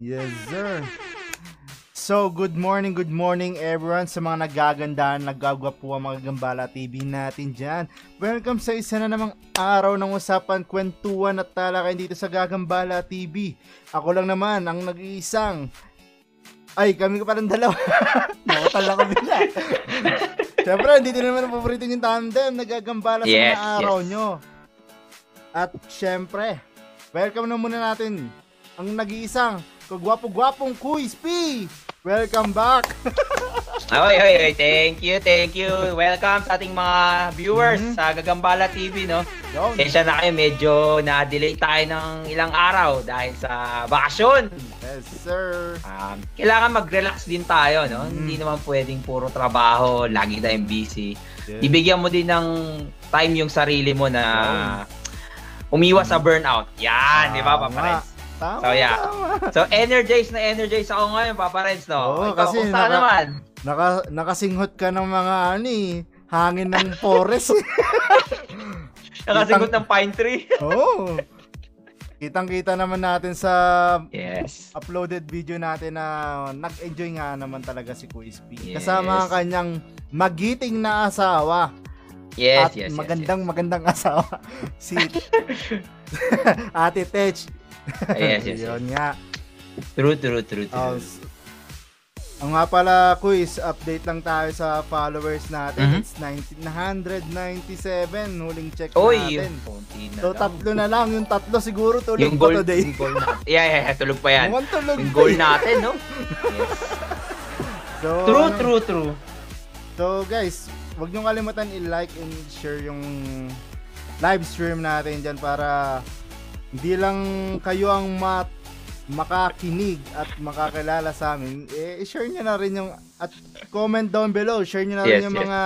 Yes, sir. So, good morning, good morning everyone sa mga nagagandahan, naggagwapo ang mga Gambala TV natin dyan. Welcome sa isa na namang araw ng usapan, kwentuhan at talakayan dito sa Gagambala TV. Ako lang naman ang nag-iisang ay, kami ko palang dalawa. Nakutal ako bigla. Siyempre, hindi din naman ang paborito yung tandem. Nagagambala sa Yes, mga araw yes. nyo. At syempre, welcome na muna natin ang nag-iisang kagwapo-gwapong Quiz P. Welcome back. Oy, oy, oy, thank you, thank you. Welcome sa ating mga viewers Mhm. sa Gagambala TV, no? Yun. Kesa na kayo, medyo na-delay tayo ng ilang araw dahil sa bakasyon. Yes, sir. Um, kailangan mag-relax din tayo, no? Mhm. Hindi naman pwedeng puro trabaho, lagi tayong busy. Yes. Ibigyan mo din ng time yung sarili mo na umiwas sa burnout. Yan, di ba, Papa Tama. So, yeah. tama. So, energized na energized ako ngayon, Papa Renz, no? Oo, Ikaw, kasi naka- naman? Naka, nakasinghot ka ng mga ani, hangin ng forest. Nakasingot ng pine tree. Oo. Kitang-kita naman natin sa Yes. uploaded video natin na nag-enjoy nga naman talaga si P. Yes. Kasama ang kanyang magiting na asawa. Yes, at yes, yes, magandang magandang asawa. Si Ate Tech. Yes, yes, yes. Yun nga. True, true, true, Oh, true. s- ang nga pala quiz, update lang tayo sa followers natin. Mhm. It's 19, 197, huling check Oy, natin. yung konti na So lang. tatlo na lang, yung tatlo siguro tulog yung pa goal, today. yung goal natin. Yeah, yeah, yeah, tulog pa yan. Mukhang tulog Yung pa goal natin, no? Yes. So, True, ano- true, true. So guys, wag niyo kalimutan i-like and share yung live stream natin dyan para hindi lang kayo ang mat makakinig at makakilala sa amin, eh, i-share niyo na rin yung at comment down below, share niyo na rin Yes, yung yes. mga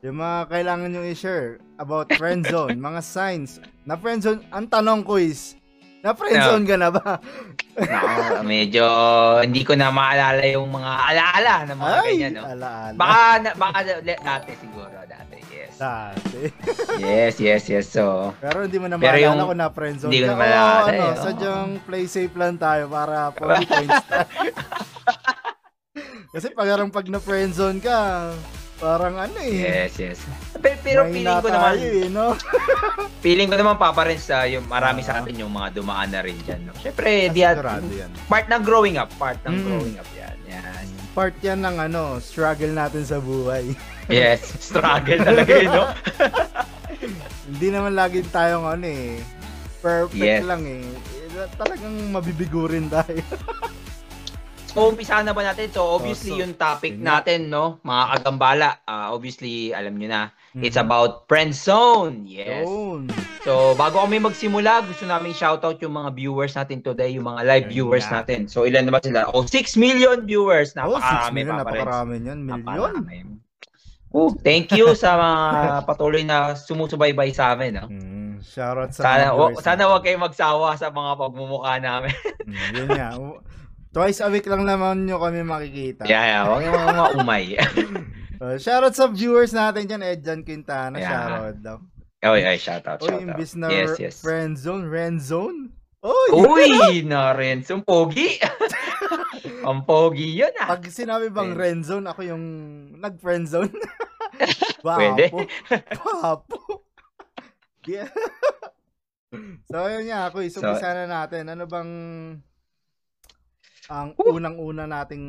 yung mga kailangan niyo i-share about friend zone, mga signs. Na friend zone, ang tanong ko is, na friend zone ka na ba? Nako, medyo hindi ko na maalala yung mga alaala ng mga ganyan, no? alaala. Baka, na, baka dati siguro, dati, yes. Yes, yes. So, Pero hindi mo na Pero maalala yung- kung na friend zone hindi ko na maalala, Oo, ano, eh, oo. sadyang play safe lang tayo para 40 points tayo. Kasi parang pag na friend zone ka, parang ano eh. yes, yes. Pero, pero feeling mahina ko naman, eh, no? feeling ko naman, Papa rin sa yung marami Ah. sa atin yung mga dumaan na rin dyan, no? Siyempre, di at, part ng growing up, part ng Mm. growing up yan. Yan. Part yan ng ano, struggle natin sa buhay. Yes, struggle talaga yun, no? hindi naman lagi tayong ano eh, perfect Yes. lang eh. Eh, Talagang mabibigo rin tayo. So, umpisa na ba natin? So, obviously, Oh, so, yung topic yun natin, no? Mga kagambala, ah, obviously, alam nyo na, it's Mhm. about friend zone. Yes. Yun. So, bago kami magsimula, gusto namin shoutout yung mga viewers natin today, yung mga live Yun viewers nga. natin. So, ilan naman sila? Oh, 6 million viewers. Oh, 6 Napakarami, million, Papa Renz. napakarami yan. Million. Napakarami. Oh, thank you sa mga patuloy na sumusubaybay sa amin. No? Mm, shoutout sa Sana, mga wa- viewers sana natin. wag kayong magsawa sa mga pagmumukha namin. Mm, yun nga. Twice a week lang naman nyo kami makikita. yeah, yeah. Huwag yung mga, umay. Uh, shoutout sa viewers natin dyan, Edjan Quintana. Yeah. Shoutout daw. Oy, ay, shoutout, shoutout. imbis na Yes, yes. friend zone, friend zone. Uy! Uy, na rin. Ang pogi. Ang pogi yun ah. Pag sinabi bang Yes. friend zone, ako yung nag-friend zone. Pwede. Wapo. Yeah. so, yun nga ako. So, So- na natin. Ano bang ang unang-una nating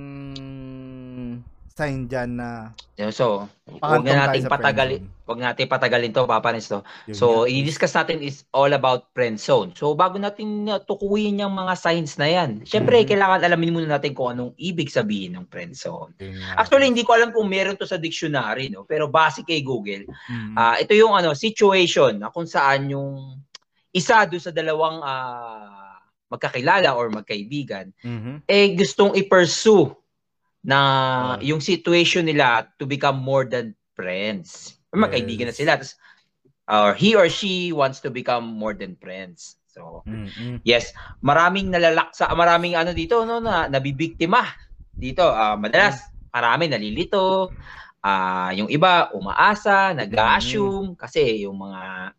sign dyan na So, huwag na nating patagalin. Huwag natin patagalin to, Papa Nens, to. Yun So, nga. i-discuss natin is all about friend zone. So, bago natin uh, tukuyin yung mga signs na yan, syempre, Mhm. kailangan alamin muna natin kung anong ibig sabihin ng friend zone. Yun. Actually, hindi ko alam kung meron to sa dictionary, no? Pero base kay Google, Mm. ah ito yung ano situation na kung saan yung isa do sa dalawang ah, magkakilala or magkaibigan Mhm. eh gustong i-pursue na Oh. yung situation nila to become more than friends. Magkaibigan na Yes. sila. Tas, or he or she wants to become more than friends. So, Mm-mm. yes, maraming nalalaksa, maraming ano dito no na nabibiktima dito. ah, madalas marami nalilito. Ah, yung iba umaasa, nag-assume kasi yung mga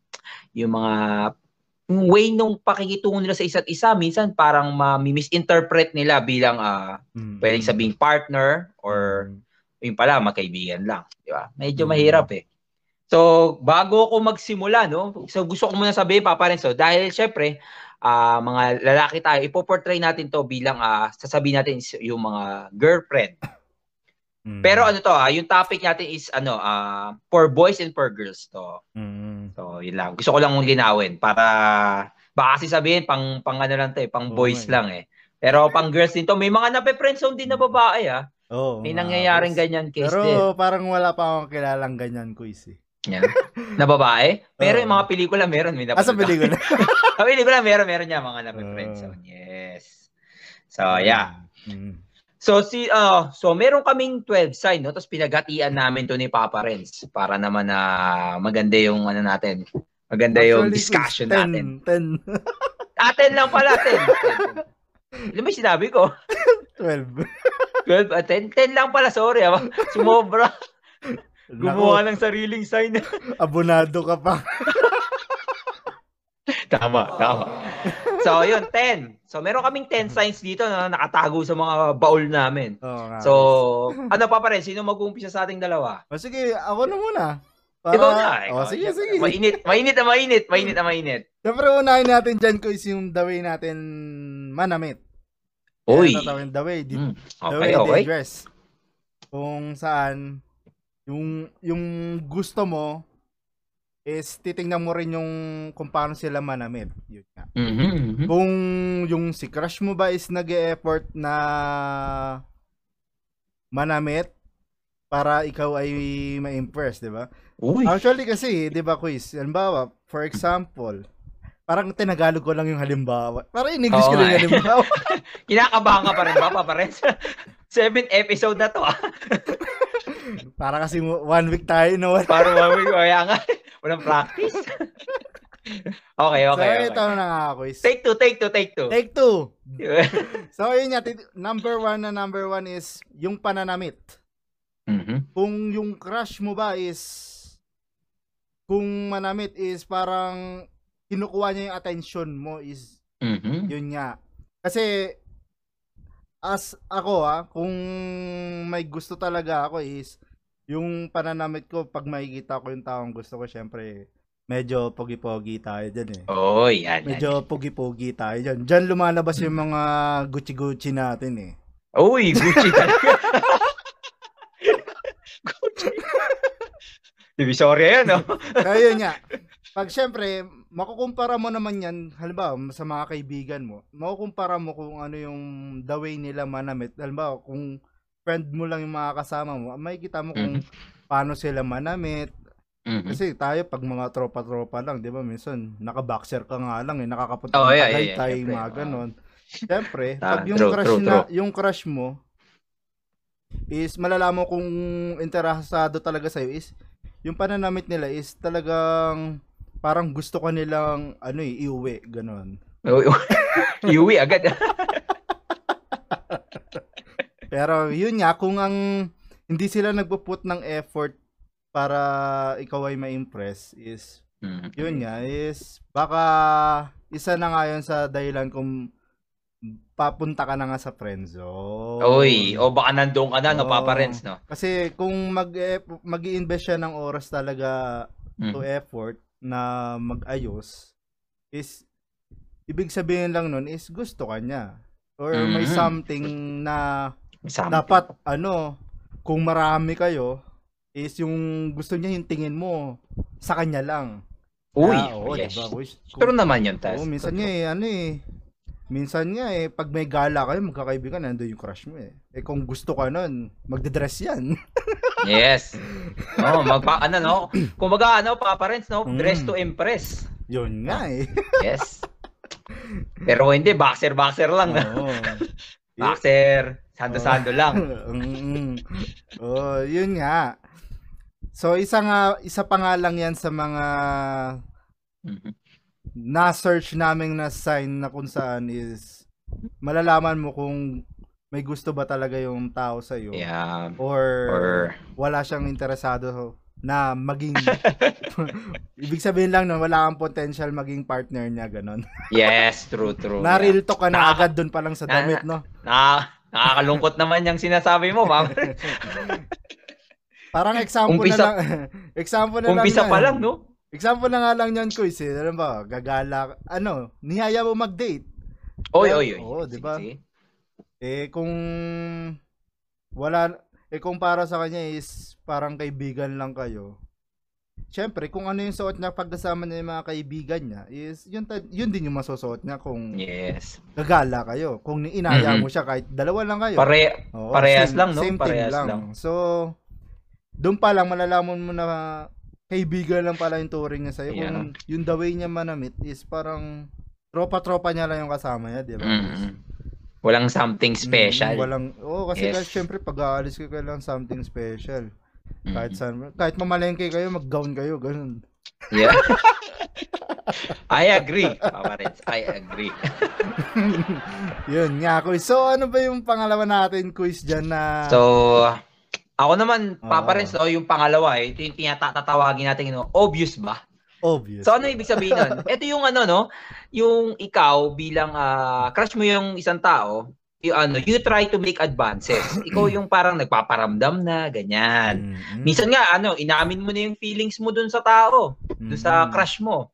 yung mga way nung pakikitungo nila sa isa't isa, minsan parang ma-misinterpret nila bilang ah, Mm. pwedeng sabing partner or yung pala, magkaibigan lang. Di ba? Medyo Mm. mahirap eh. So, bago ako magsimula, no? So, gusto ko muna sabihin, Papa Renzo, dahil syempre, ah, mga lalaki tayo, ipoportray natin to bilang, ah, sasabihin natin yung mga girlfriend. Mm. Pero ano to, ah, yung topic natin is, ano, ah, for boys and for girls to. Mm. So, yun lang. Gusto ko lang mong linawin para, baka kasi sabihin, pang, pang ano lang to eh, pang Oo boys nga eh. lang eh. Pero pang girls din to, may mga nape-friendzone din na babae ah. Oo, May nangyayaring ganyan case Pero din. parang wala pa akong kilalang ganyan, Kuis. Eh. Yan. Na babae? Pero Oo. yung mga pelikula meron. May Ah, sa pelikula. Sa pelikula meron, meron niya mga nape-friend Oo. zone. Yes. So, yeah. Mm. So, si, uh, so meron kaming 12 sign, no? Tapos pinagatian namin to ni Papa Renz para naman na maganda yung ano natin. Maganda yung Actually, discussion Kuis, 10, natin. 10, Aten lang pala, 10. 10. Alam mo yung sinabi ko? 12. 12, ah, 10, 10 lang pala, sorry. Ah. Sumobra. Gumawa ng sariling sign. abonado ka pa. Tama, tama. So, yun, 10. So, meron kaming 10 signs dito na nakatago sa mga baul namin. Oo nga. So, ano pa pa rin? Sino mag-uumpisa sa ating dalawa? O sige, ako na muna. ikaw na. Ikaw. Oh, sige, sige. Mainit, mainit na mainit. Mainit na mainit. Siyempre, unahin natin dyan, Kuis, yung the way natin manamit. Uy. Kaya tatawin the way. Hmm, the Okay, way okay. they dress. Kung saan, yung, yung gusto mo, is titingnan mo rin yung kung paano sila manamit. Yun nga. Mhm, mhm. Kung yung si crush mo ba is nag effort na manamit para ikaw ay ma-impress, di ba? Actually kasi, di ba, quiz? Halimbawa, for example, parang tinagalog ko lang yung halimbawa. Parang in-English ko Oo lang nga yung eh. halimbawa. Kinakabahan ka pa rin ba, Papa Renz? Seventh episode na to, ah. Para kasi one week tayo wala. Parang mami ko, kaya nga. Walang practice. okay, okay, so, okay. ito na nga, quiz. Take two, take two, take two. Take two. So, yun nga, number one na number one is yung pananamit. Mhm. Kung yung crush mo ba is, kung manamit is parang kinukuha niya yung attention mo is Mhm. Yun nga. Kasi as ako ah, kung may gusto talaga ako is yung pananamit ko pag makikita ko yung taong gusto ko syempre medyo pogi-pogi tayo dyan eh. Oh, yan. yan. Medyo pogi-pogi tayo dyan. Dyan lumalabas yung mga Gucci-Gucci natin eh. Uy, Gucci talaga. Gucci. Divisoria yan, no? Kaya yun nga. Pag syempre, makukumpara mo naman yan, halimbawa sa mga kaibigan mo, makukumpara mo kung ano yung the way nila manamit. Halimbawa, kung friend mo lang yung mga kasama mo, makikita mo kung paano sila manamit. Mhm. Kasi tayo, pag mga tropa-tropa lang, di ba, minsan, naka-boxer ka nga lang, eh, nakakapunta Oh, yeah, yeah, yeah, Tagaytay, syempre. mga ganon. Siyempre, pag yung true, crush true, na, true. yung crush mo, is malalaman kung interesado talaga sa'yo is, yung pananamit nila is talagang parang gusto ka nilang ano eh, iuwi, ganon. Iuwi agad. Pero yun nga, kung ang hindi sila nagpo-put ng effort para ikaw ay ma-impress is, Mhm. yun nga, is baka isa na nga yun sa dahilan kung papunta ka na nga sa friendzone. Uy, o baka nandoon ka na. Papa Renz, no? Kasi kung mag mag invest siya ng oras talaga to Mhm. effort na mag-ayos is ibig sabihin lang nun is gusto ka niya or may Mhm. something na Something. dapat ano kung marami kayo is yung gusto niya yung tingin mo sa kanya lang. Uy, Ah, oo, yes. diba? Wish- Pero naman yun, Tas. Oo, minsan nga eh, ano eh, minsan nga eh, pag may gala kayo, magkakaibigan, nandun yung crush mo eh. Eh kung gusto ka nun, magde-dress yan. Yes. Oh, magpa ano no? Kumbaga ano, Papa Renz, no? Mm. Dress to impress. Yun nga eh. Yes. Pero hindi, boxer, boxer lang. Oo. Boxer, sando-sando lang. Mm. oh, yun nga. So isa nga isa pa nga lang 'yan sa mga na-search naming na sign na kung saan is malalaman mo kung may gusto ba talaga yung tao sa iyo Yeah. or, Or, wala siyang interesado na maging ibig sabihin lang no wala kang potential maging partner niya ganon. yes, true, true. Na-real talk ka na Nakaka- agad doon pa lang sa damit, no? Na, nakakalungkot naman yung sinasabi mo, ma'am. Parang example Umpisa- na lang. example na Umpisa lang. pa yan. lang, no? Example na nga lang yan, Kuis. Eh. Ano ba? Gagala. Ano? Niyaya mo mag-date. Oy, oy, oy. oo, di ba? Eh, kung wala, eh kung para sa kanya is parang kaibigan lang kayo. Siyempre, kung ano yung suot niya pagkasama niya yung mga kaibigan niya, is yun, yun din yung masusuot niya kung Yes. gagala kayo. Kung inaya Mhm. mo siya kahit dalawa lang kayo. Pare, Oo, parehas same- lang, no? Same Parehas lang. lang. So, doon pa lang malalaman mo na kaibigan lang pala yung turing niya sa'yo. Kung yung the way niya manamit is parang tropa-tropa niya lang yung kasama niya, di ba? mm, walang something special. Mm, walang, oo, kasi Yes. kasi syempre pag aalis ka kailangan something special. Kahit saan, kahit mamalengke kayo, mag-gown kayo, ganun. Yeah. I agree, Papa. I agree. Yun nga, quiz. So, ano ba yung pangalawa natin quiz dyan na... So, ako naman, Papa Oo. Renz, no, yung pangalawa, eh, ito yung tinatatawagin natin, no, obvious ba? obvious. So, ano ibig sabihin nun? Ito yung ano, no? Yung ikaw bilang ah, crush mo yung isang tao, yung ano, you try to make advances. Ikaw yung parang nagpaparamdam na, ganyan. Mm, Minsan nga, ano, inamin mo na yung feelings mo dun sa tao, dun sa mm. crush mo.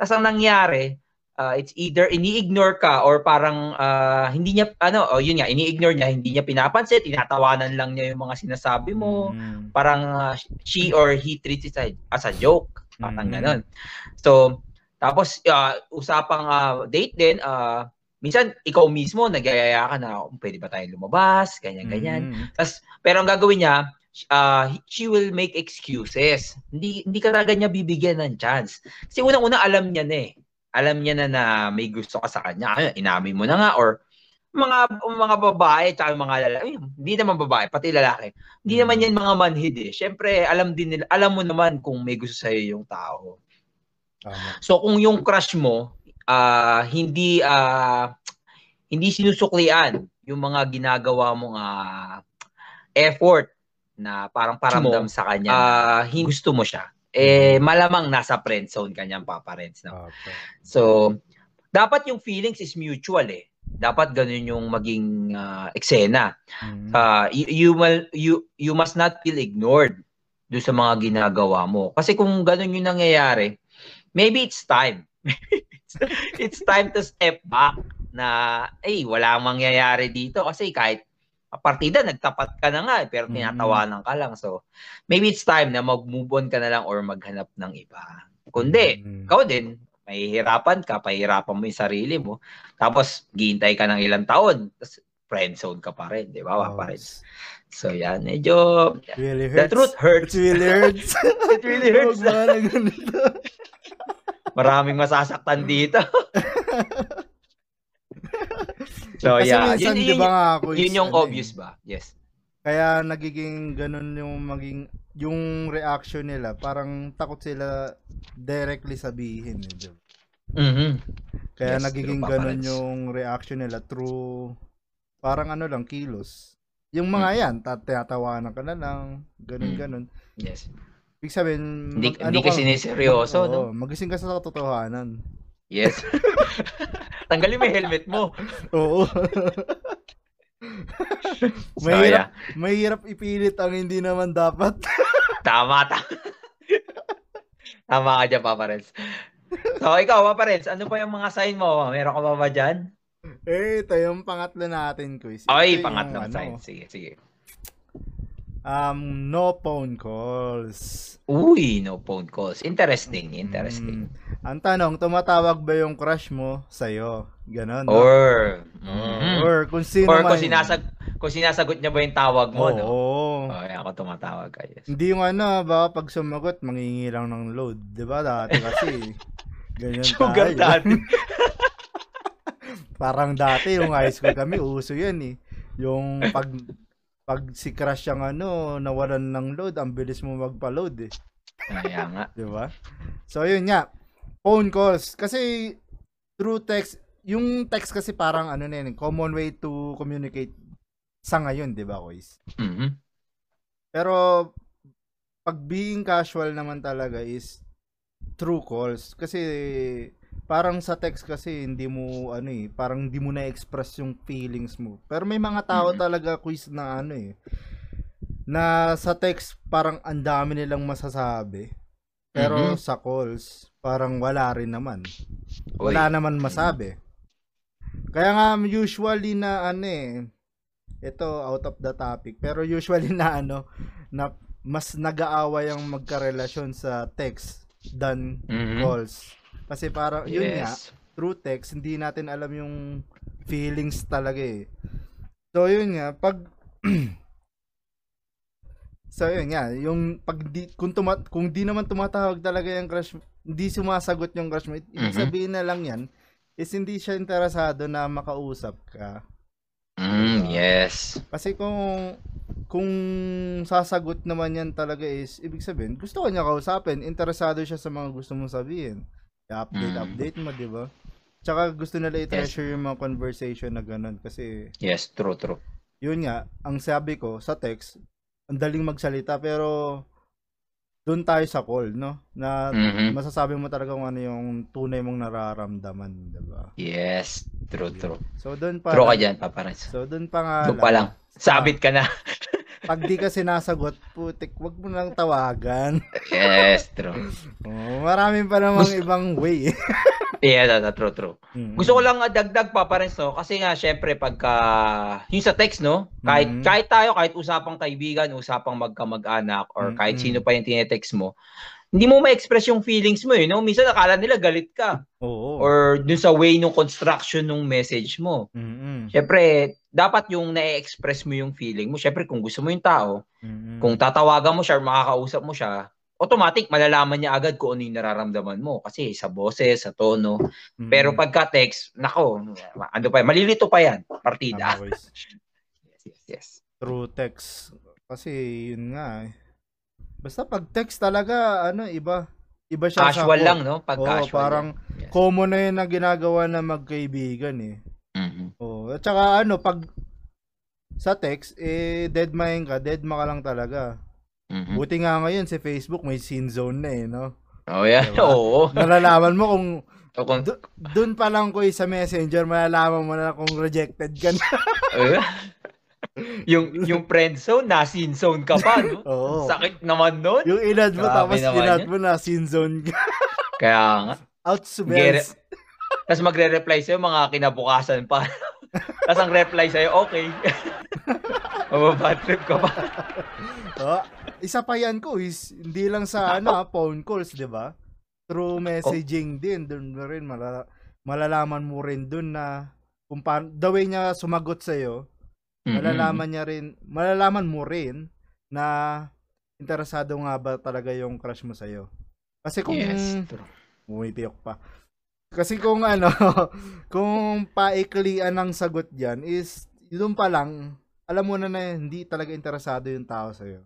Tapos ang nangyari, ah, it's either ini-ignore ka or parang ah, hindi niya, ano, oh, yun nga, ini-ignore niya, hindi niya pinapansin, tinatawanan lang niya yung mga sinasabi mo. Mm. Parang ah, she or he treats it as- a joke. Parang Mm. ganon. So, tapos ah, usapang ah, date din, ah, minsan ikaw mismo nagyayaya ka na "Oh, pwede ba tayong lumabas, ganyan ganyan. Mm. Pero ang gagawin niya, ah, she will make excuses. Hindi hindi ka talaga niya bibigyan ng chance. Kasi unang-una alam niya na eh. Alam niya na na may gusto ka sa kanya. Ayun, inamin mo na nga or mga mga babae at mga lalaki, hindi naman babae, pati lalaki. Hindi Mm. naman yan mga manhid eh. Syempre, alam din nila, alam mo naman kung may gusto sa yung tao. Tama. So kung yung crush mo ah hindi ah hindi sinusuklian yung mga ginagawa mong ah, effort na parang paramdam sa kanya, ah hindi gusto mo siya. Eh malamang nasa friend zone kanyang papa Renz, no? Okay. So dapat yung feelings is mutual eh. Dapat ganun yung maging ah, eksena. Mm. Ah, you, you will- you you must not feel ignored do sa mga ginagawa mo. Kasi kung ganun yung nangyayari, maybe it's time. it's, time to step back na eh wala mangyayari dito kasi kahit a partida nagtapat ka na nga eh, pero Mm. tinatawanan ka lang. So maybe it's time na mag-move on ka na lang or maghanap ng iba. Kundi Mm. ikaw din, mahihirapan ka, pahihirapan mo yung sarili mo. Tapos, gihintay ka ng ilang taon. Tapos, friend zone ka pa rin, di ba? Oh, Pa rin. So, yan. Medyo, really the hurts. truth It hurts. really hurts. It really hurts. Ganito? Maraming masasaktan dito. so, Kasi yeah. minsan, Yun, yun, nga ako yun yung ano eh, obvious ba? Yes. Kaya nagiging ganun yung maging yung reaction nila, parang takot sila directly sabihin. Eh, di ba? Mhm. Kaya Yes, nagiging ganun yung reaction nila through parang ano lang, kilos. Yung mga Mm. yan, tat- tinatawanan ka na lang, ganun, Mm. Yes. Ibig sabihin, Hindi, mag- hindi ano ka ka- siniseryoso, mag- no? magising ka sa katotohanan. Yes. Tanggalin mo yung helmet mo. Oo. So, mahirap, yeah. mahirap ipilit ang hindi naman dapat. Tama, tama. tama ka dyan, Papa Renz. So, ikaw, Papa Renz, ano pa yung mga sign mo? Meron ka pa ba dyan? eh, ito yung pangatlo natin, quiz. Ito Ay, yung, pangatlong ano, sign. Sige, sige. Um, no phone calls. Uy, no phone calls. Interesting, interesting. Mm. Ang tanong, tumatawag ba yung crush mo sa'yo? Ganon, no? Or, Mm. mhm. Or kung sino or man. kung, sinasag, kung sinasagot niya ba yung tawag mo, Oo. no? Oh, yan, ako tumatawag ka, yes. Hindi yung ano, baka pag sumagot, mangingi lang ng load. Di ba dati kasi, ganyan Sugar tayo. daddy. Parang dati, yung high school kami, uso yan eh. Yung pag pag si crush ang ano, nawalan ng load, ang bilis mo magpa-load eh. Kaya nga. Di ba? So, yun nga. Phone calls. Kasi, through text, yung text kasi parang ano na yun, common way to communicate sa ngayon, di ba, Kois? Mhm. Pero, pag being casual naman talaga is true calls. Kasi parang sa text kasi hindi mo ano eh, parang hindi mo na-express yung feelings mo. Pero may mga tao Mhm. talaga quiz na ano eh na sa text parang ang dami nilang masasabi. Pero Mhm. sa calls parang wala rin naman. Uy. Wala naman masabi. Kaya nga usually na ano eh ito out of the topic pero usually na ano na mas nag-aaway ang magkarelasyon sa text than Mhm. calls. Kasi parang yun nga Yes. through text, hindi natin alam yung feelings talaga eh. So, yun nga, pag So, yun nga, yung pag di, kung, tuma, kung di naman tumatawag talaga yung crush, hindi sumasagot yung crush mo, ibig Mhm. sabihin na lang yan, is hindi siya interesado na makausap ka. Mm, yes. Kasi kung kung sasagot naman yan talaga is, ibig sabihin, gusto ko niya kausapin, interesado siya sa mga gusto mong sabihin. I-update, Mm. update mo, di ba? Tsaka gusto nila i-treasure yung mga conversation na ganun kasi Yes, true, true. yun nga, ang sabi ko sa text, ang daling magsalita pero doon tayo sa call, no? Na Mhm. masasabi mo talaga kung ano yung tunay mong nararamdaman, di ba? Yes, true, true. So doon pa True ka dyan, paparas. So doon pa nga Doon pa lang. Sabit ka na. Pag di ka sinasagot, putik, wag mo nang tawagan. yes, true. Oh, marami pa namang ibang way. Yeah, that, that, true, true. Mm. Gusto ko lang nga dagdag pa pa rin, no? Kasi nga, syempre, pagka, yung sa text, no? Kahit, Mhm. kahit tayo, kahit usapang kaibigan, usapang magkamag-anak, or kahit Mhm. sino pa yung tinetext mo, hindi mo ma-express yung feelings mo, eh, no? Minsan, akala nila galit ka. Oo. Or dun sa way ng construction ng message mo. Mm-mm. Syempre, dapat yung na-express mo yung feeling mo. Syempre, kung gusto mo yung tao, Mm-mm. kung tatawagan mo siya or makakausap mo siya, automatic malalaman niya agad kung ano yung nararamdaman mo kasi sa boses, sa tono. Mm-mm. Pero pagka text, nako, ano pa yan, malilito pa yan, partida. Yes, yes, yes. Through text. Kasi yun nga eh. Basta pag text talaga, ano, iba. Iba siya sa Casual call. lang, no? Pag Oo, casual. parang lang. Yes. common na yun na ginagawa ng magkaibigan eh. Oo. At saka ano, pag sa text, eh, dead mind ka, dead ka lang talaga. Mhm. Buti nga ngayon si Facebook may scene zone na eh, no? Oh, yeah. Diba? Oo. Nalalaman mo kung So, kung, Do- doon pa lang ko sa messenger, malalaman mo na kung rejected ka na. Eh, yung yung friend zone, na scene zone ka pa, no? Oo. Sakit naman nun. Yung inad mo, Grabe tapos inad mo na, scene zone ka. Kaya nga. Out subels. Tapos magre-reply sa'yo mga kinabukasan pa. Tapos ang reply sa'yo, okay. Mababad trip ka pa. Oh, isa pa yan ko is, hindi lang sa ano, ah, phone calls, di ba? Through messaging din, doon mo rin, malala- malalaman mo rin doon na kung paano, the way niya sumagot sa'yo, malalaman niya rin, malalaman mo rin na interesado nga ba talaga yung crush mo sa'yo. Kasi kung, Yes. true. Umitiok pa. Kasi kung ano, kung paiklian ng sagot diyan is doon pa lang, alam mo na na hindi talaga interesado yung tao sa'yo.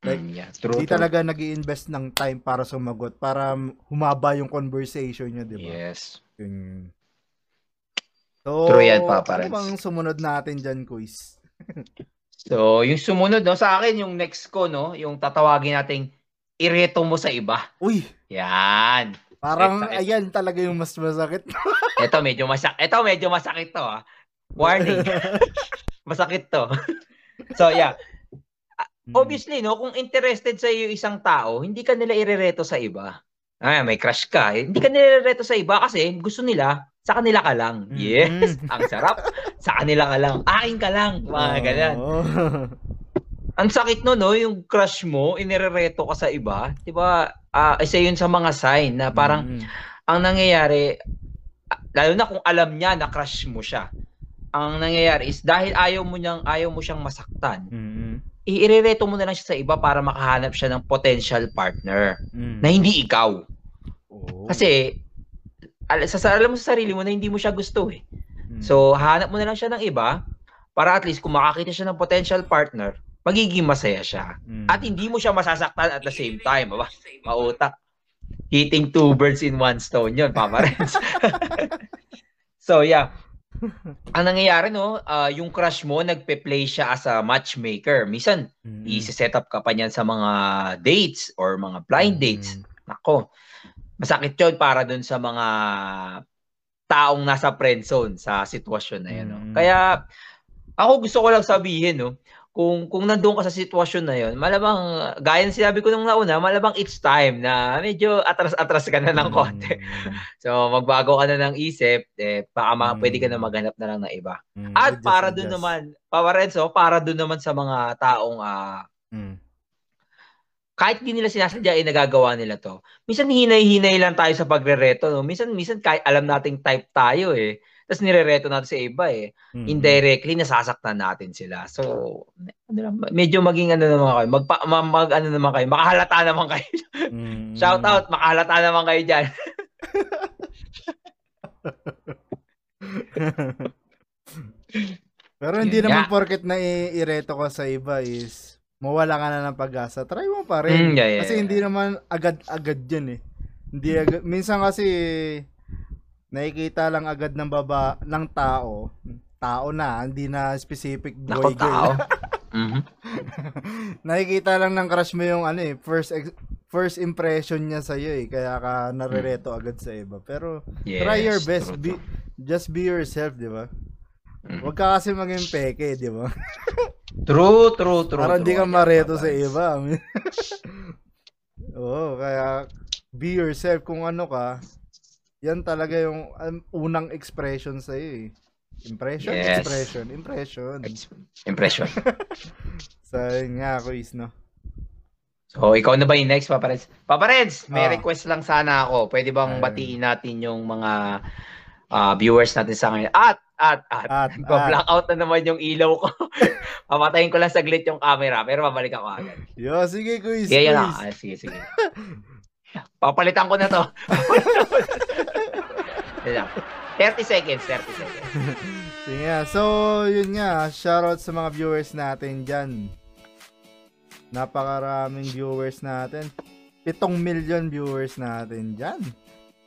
Like, Mm, yeah, true, Hindi true. talaga nag invest ng time para sumagot, para humaba yung conversation nyo, di ba? Yes. Yun. So, True yan, Papa ano bang sumunod natin dyan, quiz? So, yung sumunod, no, sa akin, yung next ko, no, yung tatawagin nating ireto mo sa iba. Uy, Yan. Parang sakit. ayan talaga yung mas masakit. Ito medyo masakit. Ito medyo masakit to, ah. Warning. masakit to. so, yeah. Mm. Obviously, no, kung interested sa iyo isang tao, hindi ka nila irereto sa iba. Ay, may crush ka. Eh. Hindi ka nila irereto sa iba kasi gusto nila sa kanila ka lang. Mm. Yes, ang sarap. Sa kanila ka lang. Akin ka lang. Mga ganyan. Ang sakit no, no, yung crush mo, inirereto ka sa iba. 'Di ba? Ah, isa 'yun sa mga sign na parang Mm. ang nangyayari lalo na kung alam niya na crush mo siya. Ang nangyayari is dahil ayaw mo niyang ayaw mo siyang masaktan, Mm. iirereto mo na lang siya sa iba para makahanap siya ng potential partner Mm. na hindi ikaw. Oo. Kasi al- sa alam mo sa sarili mo na hindi mo siya gusto eh. Mm. So hahanap mo na lang siya ng iba para at least kung makakita siya ng potential partner, magiging masaya siya. Mm. At hindi mo siya masasaktan at the same time, aba, mautak. Hitting two birds in one stone yun, Papa Renz. so yeah, ang nangyayari no, ah, yung crush mo nagpe-play siya as a matchmaker. Minsan Mm. i-set up ka pa niyan sa mga dates or mga blind dates. Mm. Nako. Masakit 'yon para dun sa mga taong nasa friend zone sa sitwasyon na 'yan, no. Mm. Kaya ako gusto ko lang sabihin, no, kung kung nandoon ka sa sitwasyon na 'yon, malamang gaya ng sinabi ko nung nauna, malamang it's time na medyo atras-atras ka na ng konti. Mm. So magbago ka na ng isip, eh baka ma- Mm. pwede ka na maghanap na lang ng iba. Mm, At adjust, para doon naman, Papa Renzo, para doon naman sa mga taong ah, Mm. kahit di nila sinasadya ay nagagawa nila to. Minsan hinay-hinay lang tayo sa pagrereto, no? Minsan minsan kahit alam nating type tayo eh. Tapos nirereto natin sa iba eh. Mm. Indirectly nasasaktan natin sila. So ano lang, medyo maging ano naman kayo, magpa, ma- mag, ano naman kayo, makahalata naman kayo. Mm. Shout out, makahalata naman kayo diyan. Pero hindi Yun naman nga. porket na ireto ka sa iba is mawala ka na ng pag-asa. Try mo pa rin. Mm, yeah, yeah, kasi yeah. hindi naman agad-agad yun eh. Hindi agad, minsan kasi nakikita lang agad ng baba ng tao. Tao na, hindi na specific Nako boy girl. tao. Mhm. nakikita lang ng crush mo yung ano eh, first ex- first impression niya sa iyo eh, kaya ka narereto agad sa iba. Pero Yes, try your best, true, be, just be yourself, di ba? Mm. Huwag ka kasi maging peke, di ba? True, true, true. Para hindi ka mareto sa iba. Oo, kaya be yourself kung ano ka. Yan talaga yung um, unang expression sa iyo eh. Impression, Yes. expression, impression. Ex- Impression. Sa nga quiz, no? So, ikaw na ba yung next, Papa Reds? Papa Reds, may Ah. request lang sana ako. Pwede bang Ayun. batiin natin yung mga ah, viewers natin sa ngayon? At, at, at, At, at, black out na naman yung ilaw ko. Papatayin ko lang saglit yung camera, pero babalik ako agad. yo, sige quiz, na. quiz. Ah, sige, sige. Papalitan ko na to. Yan lang. 30 seconds, 30 seconds. Sige nga. So, yun nga. Shoutout sa mga viewers natin dyan. Napakaraming viewers natin. 7 million viewers natin dyan.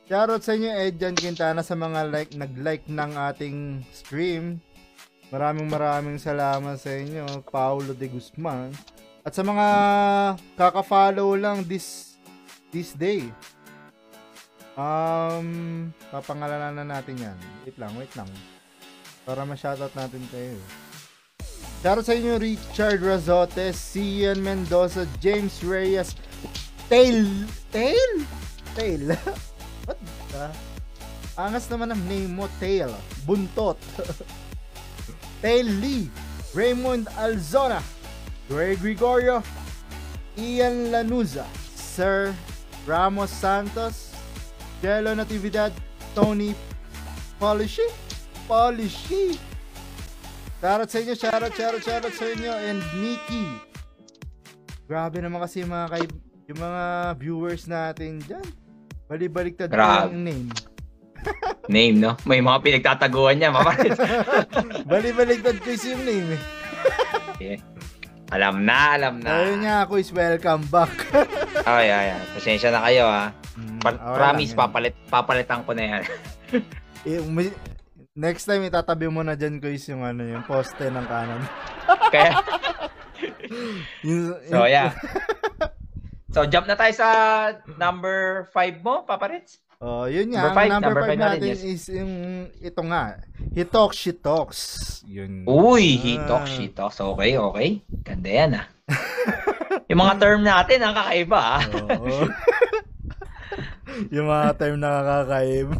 Shoutout sa inyo, Edjan Quintana, sa mga like, nag-like ng ating stream. Maraming maraming salamat sa inyo, Paulo de Guzman. At sa mga kaka-follow lang this this day. Um, papangalanan na natin yan. Wait lang, wait lang. Para ma-shoutout natin kayo. Shoutout sa inyo, Richard Razotes, Cian Mendoza, James Reyes, Tail, Tail? Tail? What the? Angas naman ang name mo, Tail. Buntot. Tail Lee, Raymond Alzona, Greg Gregorio, Ian Lanuza, Sir Ramos Santos, Jello Natividad, Tony Polishi, Polishi. Shoutout sa inyo, shoutout, shoutout, shoutout sa inyo, and Nikki. Grabe naman kasi yung mga kay, yung mga viewers natin dyan. Balibaliktad Grabe. yung name. Name, no? May mga pinagtataguan niya, Reds. Balibaliktad kasi yung name eh. Okay. Alam na, alam na. Ayun nga ako is welcome back. Ay, ay, ay. Pasensya na kayo, ha. Pa- Okay promise, papalit, papalitan ko na yan. Eh, next time itatabi mo na dyan guys yung ano yung poste ng kanan. Kaya, so, yeah. So, jump na tayo sa number 5 mo, Papa Reds. Oh, yun nga. Number five, ang number number 5 five natin, natin yes. is yung ito nga. He talks, she talks. Yun. Uy, he Ah. talks, she talks. Okay, okay. Ganda yan, ah. yung mga term natin, ang kakaiba, ah. Oo. Yung mga term na kakaiba.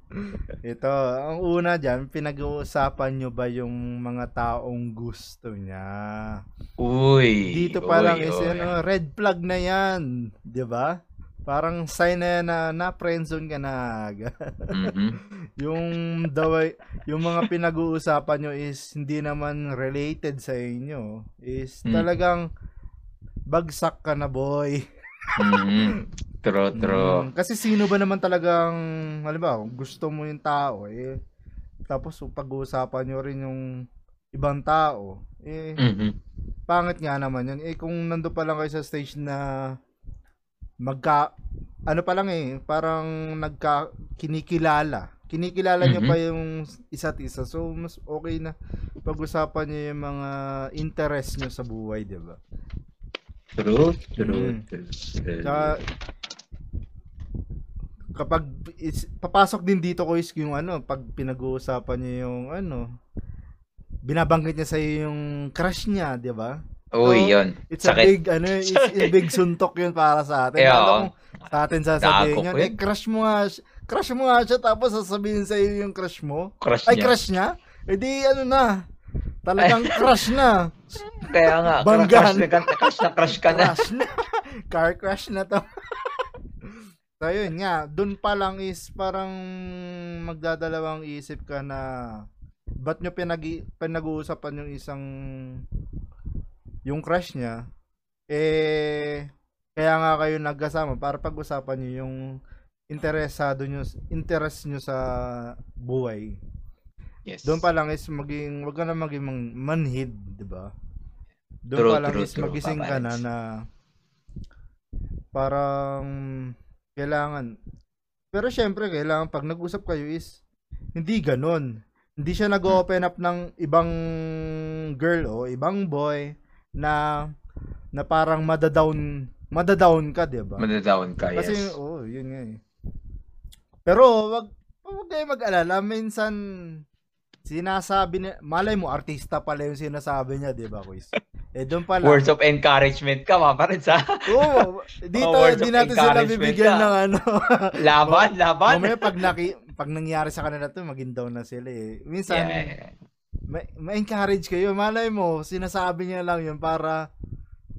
Ito, ang una dyan, pinag-uusapan nyo ba yung mga taong gusto niya? Uy. Dito pa lang uy, is uy. ano, red flag na yan. 'di ba? Parang sign na yan na, na friendzone ka na. Mhm. yung daway, yung mga pinag-uusapan nyo is hindi naman related sa inyo. Is Hmm. talagang bagsak ka na boy. Mhm. True, true. Mm, kasi sino ba naman talagang, halimbawa, gusto mo yung tao, eh, tapos pag-uusapan nyo rin yung ibang tao, eh, Mhm. pangit nga naman yun. Eh, kung nando pa lang kayo sa stage na magka, ano pa lang eh, parang nagka, kinikilala. kinikilala niyo Mhm. pa yung isa't isa. So, mas okay na pag-usapan niyo yung mga interest niyo sa buhay, di ba? True, true, Mm. true. true. Tsaka, kapag is, papasok din dito ko is yung ano, pag pinag-uusapan niyo yung ano, binabanggit niya sa yung crush niya, di ba? Uy, So, yun. It's a Sakit. big ano, it's a big suntok yun para sa atin. Eh, oo. mo, sa atin sasabihin ko eh crush mo nga, crush mo nga siya tapos sasabihin sa iyo yung crush mo. Crush Ay, niya. crush niya? Eh di ano na, talagang crush na. Kaya nga, Banggan. crush na, crush na crush ka na. Crush na. Car crash na to. So yun nga, dun pa lang is parang magdadalawang isip ka na ba't nyo pinag pinag-uusapan yung isang yung crush niya eh kaya nga kayo nagkasama para pag-usapan nyo yung interesado nyo interest nyo sa buhay Yes. doon pa lang is maging wag ka na maging manhid, 'di ba? Doon pa lang true, is true, magising ka na na parang kailangan pero syempre kailangan pag nag-usap kayo is hindi ganon. Hindi siya nag-open up ng ibang girl o ibang boy na na parang madadown madadown ka, 'di ba? Madadown ka, yes. Kasi, oh, yun nga eh. Pero, wag, wag kayo mag-alala. Minsan, sinasabi niya, malay mo, artista pala yung sinasabi niya, di ba, Quiz? Eh, doon pa lang. Words of encouragement ka, Papa Rin, sa Oo, dito, words di natin sila bibigyan ka. ng ano. laban, laban. Mamaya, pag, naki, pag nangyari sa kanila to, maging down na sila eh. Minsan, Yeah. ma- ma-encourage kayo. Malay mo, sinasabi niya lang yun para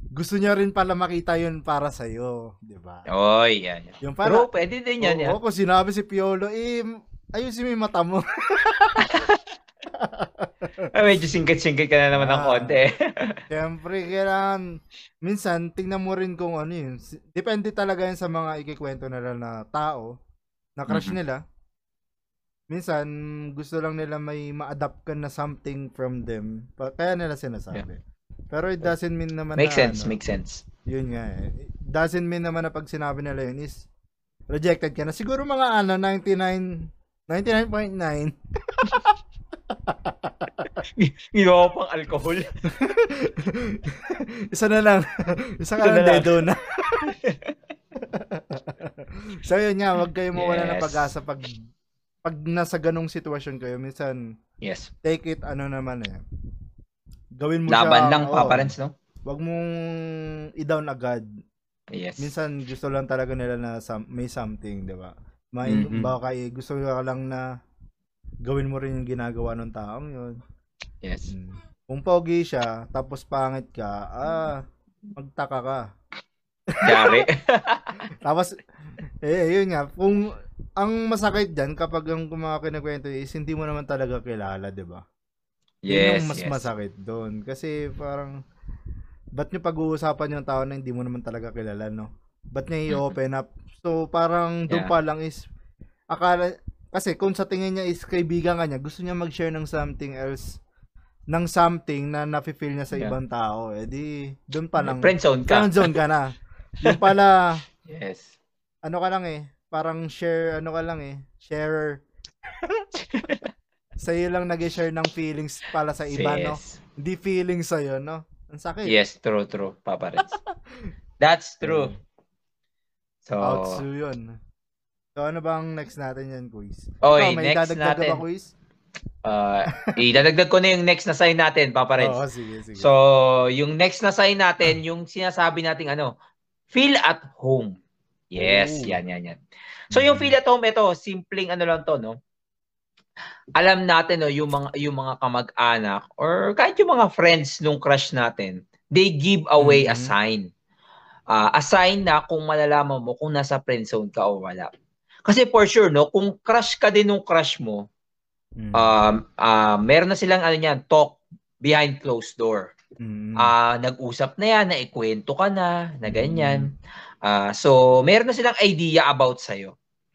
gusto niya rin pala makita yun para sa'yo, di ba? Oy, yan. yan. Yung para, Pero pwede din yan, yan. Oo, kung sinabi si Piolo, eh, ayusin mo yung mata mo. Ay, medyo singkit-singkit ka na naman ng Ah. konti. Siyempre, kailangan, minsan, tingnan mo rin kung ano yun. Depende talaga yun sa mga ikikwento nila na tao, na crush Mhm. nila. Minsan, gusto lang nila may ma-adapt ka na something from them. Kaya nila sinasabi. Pero it doesn't mean naman Makes na, sense, ano, makes sense. Yun nga eh. It doesn't mean naman na pag sinabi nila yun is rejected ka na. Siguro mga ano, 99, 99.9. Ginawa pang alcohol. Isa na lang. Isa ka Isa lang dedo na. so yun nga, wag kayo mawala ng Yes. pag-asa pag pag nasa ganong sitwasyon kayo. Minsan, Yes. take it ano naman eh. Gawin mo Laban siya. lang, oo. Papa Rens, no? Wag mong i-down agad. Yes. Minsan gusto lang talaga nila na some, may something, 'di ba? May Mhm. baka gusto ka lang na gawin mo rin yung ginagawa ng taong 'yon. Yes. Mm. Kung pogi siya, tapos pangit ka, ah, magtaka ka. Yari. Tapos, eh, yun nga, kung ang masakit dyan kapag ang mga kinakwento is hindi mo naman talaga kilala, di ba? Yun yes, yung mas yes. masakit doon. Kasi parang, ba't nyo pag-uusapan yung tao na hindi mo naman talaga kilala, no? Ba't niya i-open up? So, parang doon Yeah. pa lang is, akala, kasi kung sa tingin niya is kaibigan ka niya, gusto niya mag-share ng something else, ng something na nafe-feel niya sa Yeah. ibang tao, eh di, doon pa lang, Friend zone ka. friend zone ka na. Yung pala, Yes. ano ka lang eh, parang share, ano ka lang eh, sharer. sa'yo lang nag-share ng feelings pala sa iba, no? Yes. Hindi feelings sa'yo, no? Ang sakit. Yes, true, true, Papa. That's true. So, Outsu yun. So, ano bang next natin yan, quiz? Oy, Ikaw, may next natin. ba, quiz? uh, idadagdag ko na yung next na sign natin, Papa Rens. Oo, sige, sige. So, yung next na sign natin, yung sinasabi nating ano, feel at home. Yes, Ooh. yan, yan, yan. So, yung feel at home, ito, simpleng ano lang to, no? Alam natin, no, yung mga, yung mga kamag-anak or kahit yung mga friends nung crush natin, they give away a Mhm. sign. Ah, a sign na kung malalaman mo kung nasa friend zone ka o wala. Kasi for sure, no, kung crush ka din nung crush mo, Mm. um, ah, meron na silang ano yan, talk behind closed door. Mm. Ah, nag-usap na yan, naikwento ka na, na ganyan. Ah, so meron na silang idea about sa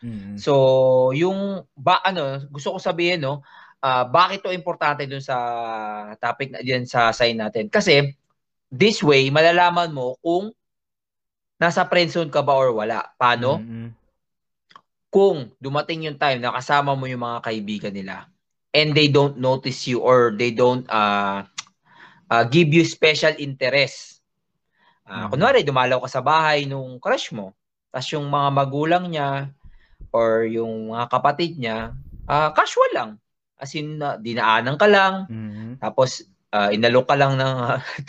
Mm. So, yung ba ano, gusto ko sabihin no, ah, bakit to importante dun sa topic na diyan sa sign natin? Kasi this way malalaman mo kung nasa friend zone ka ba or wala. Paano? Mm. Kung dumating yung time na kasama mo yung mga kaibigan nila and they don't notice you or they don't uh, uh, give you special interest. Uh, mm-hmm. Kunwari, dumalaw ka sa bahay nung crush mo, tapos yung mga magulang niya or yung mga kapatid niya, uh, casual lang. As in, uh, dinaanan ka lang, mm-hmm. tapos uh, inalok ka lang ng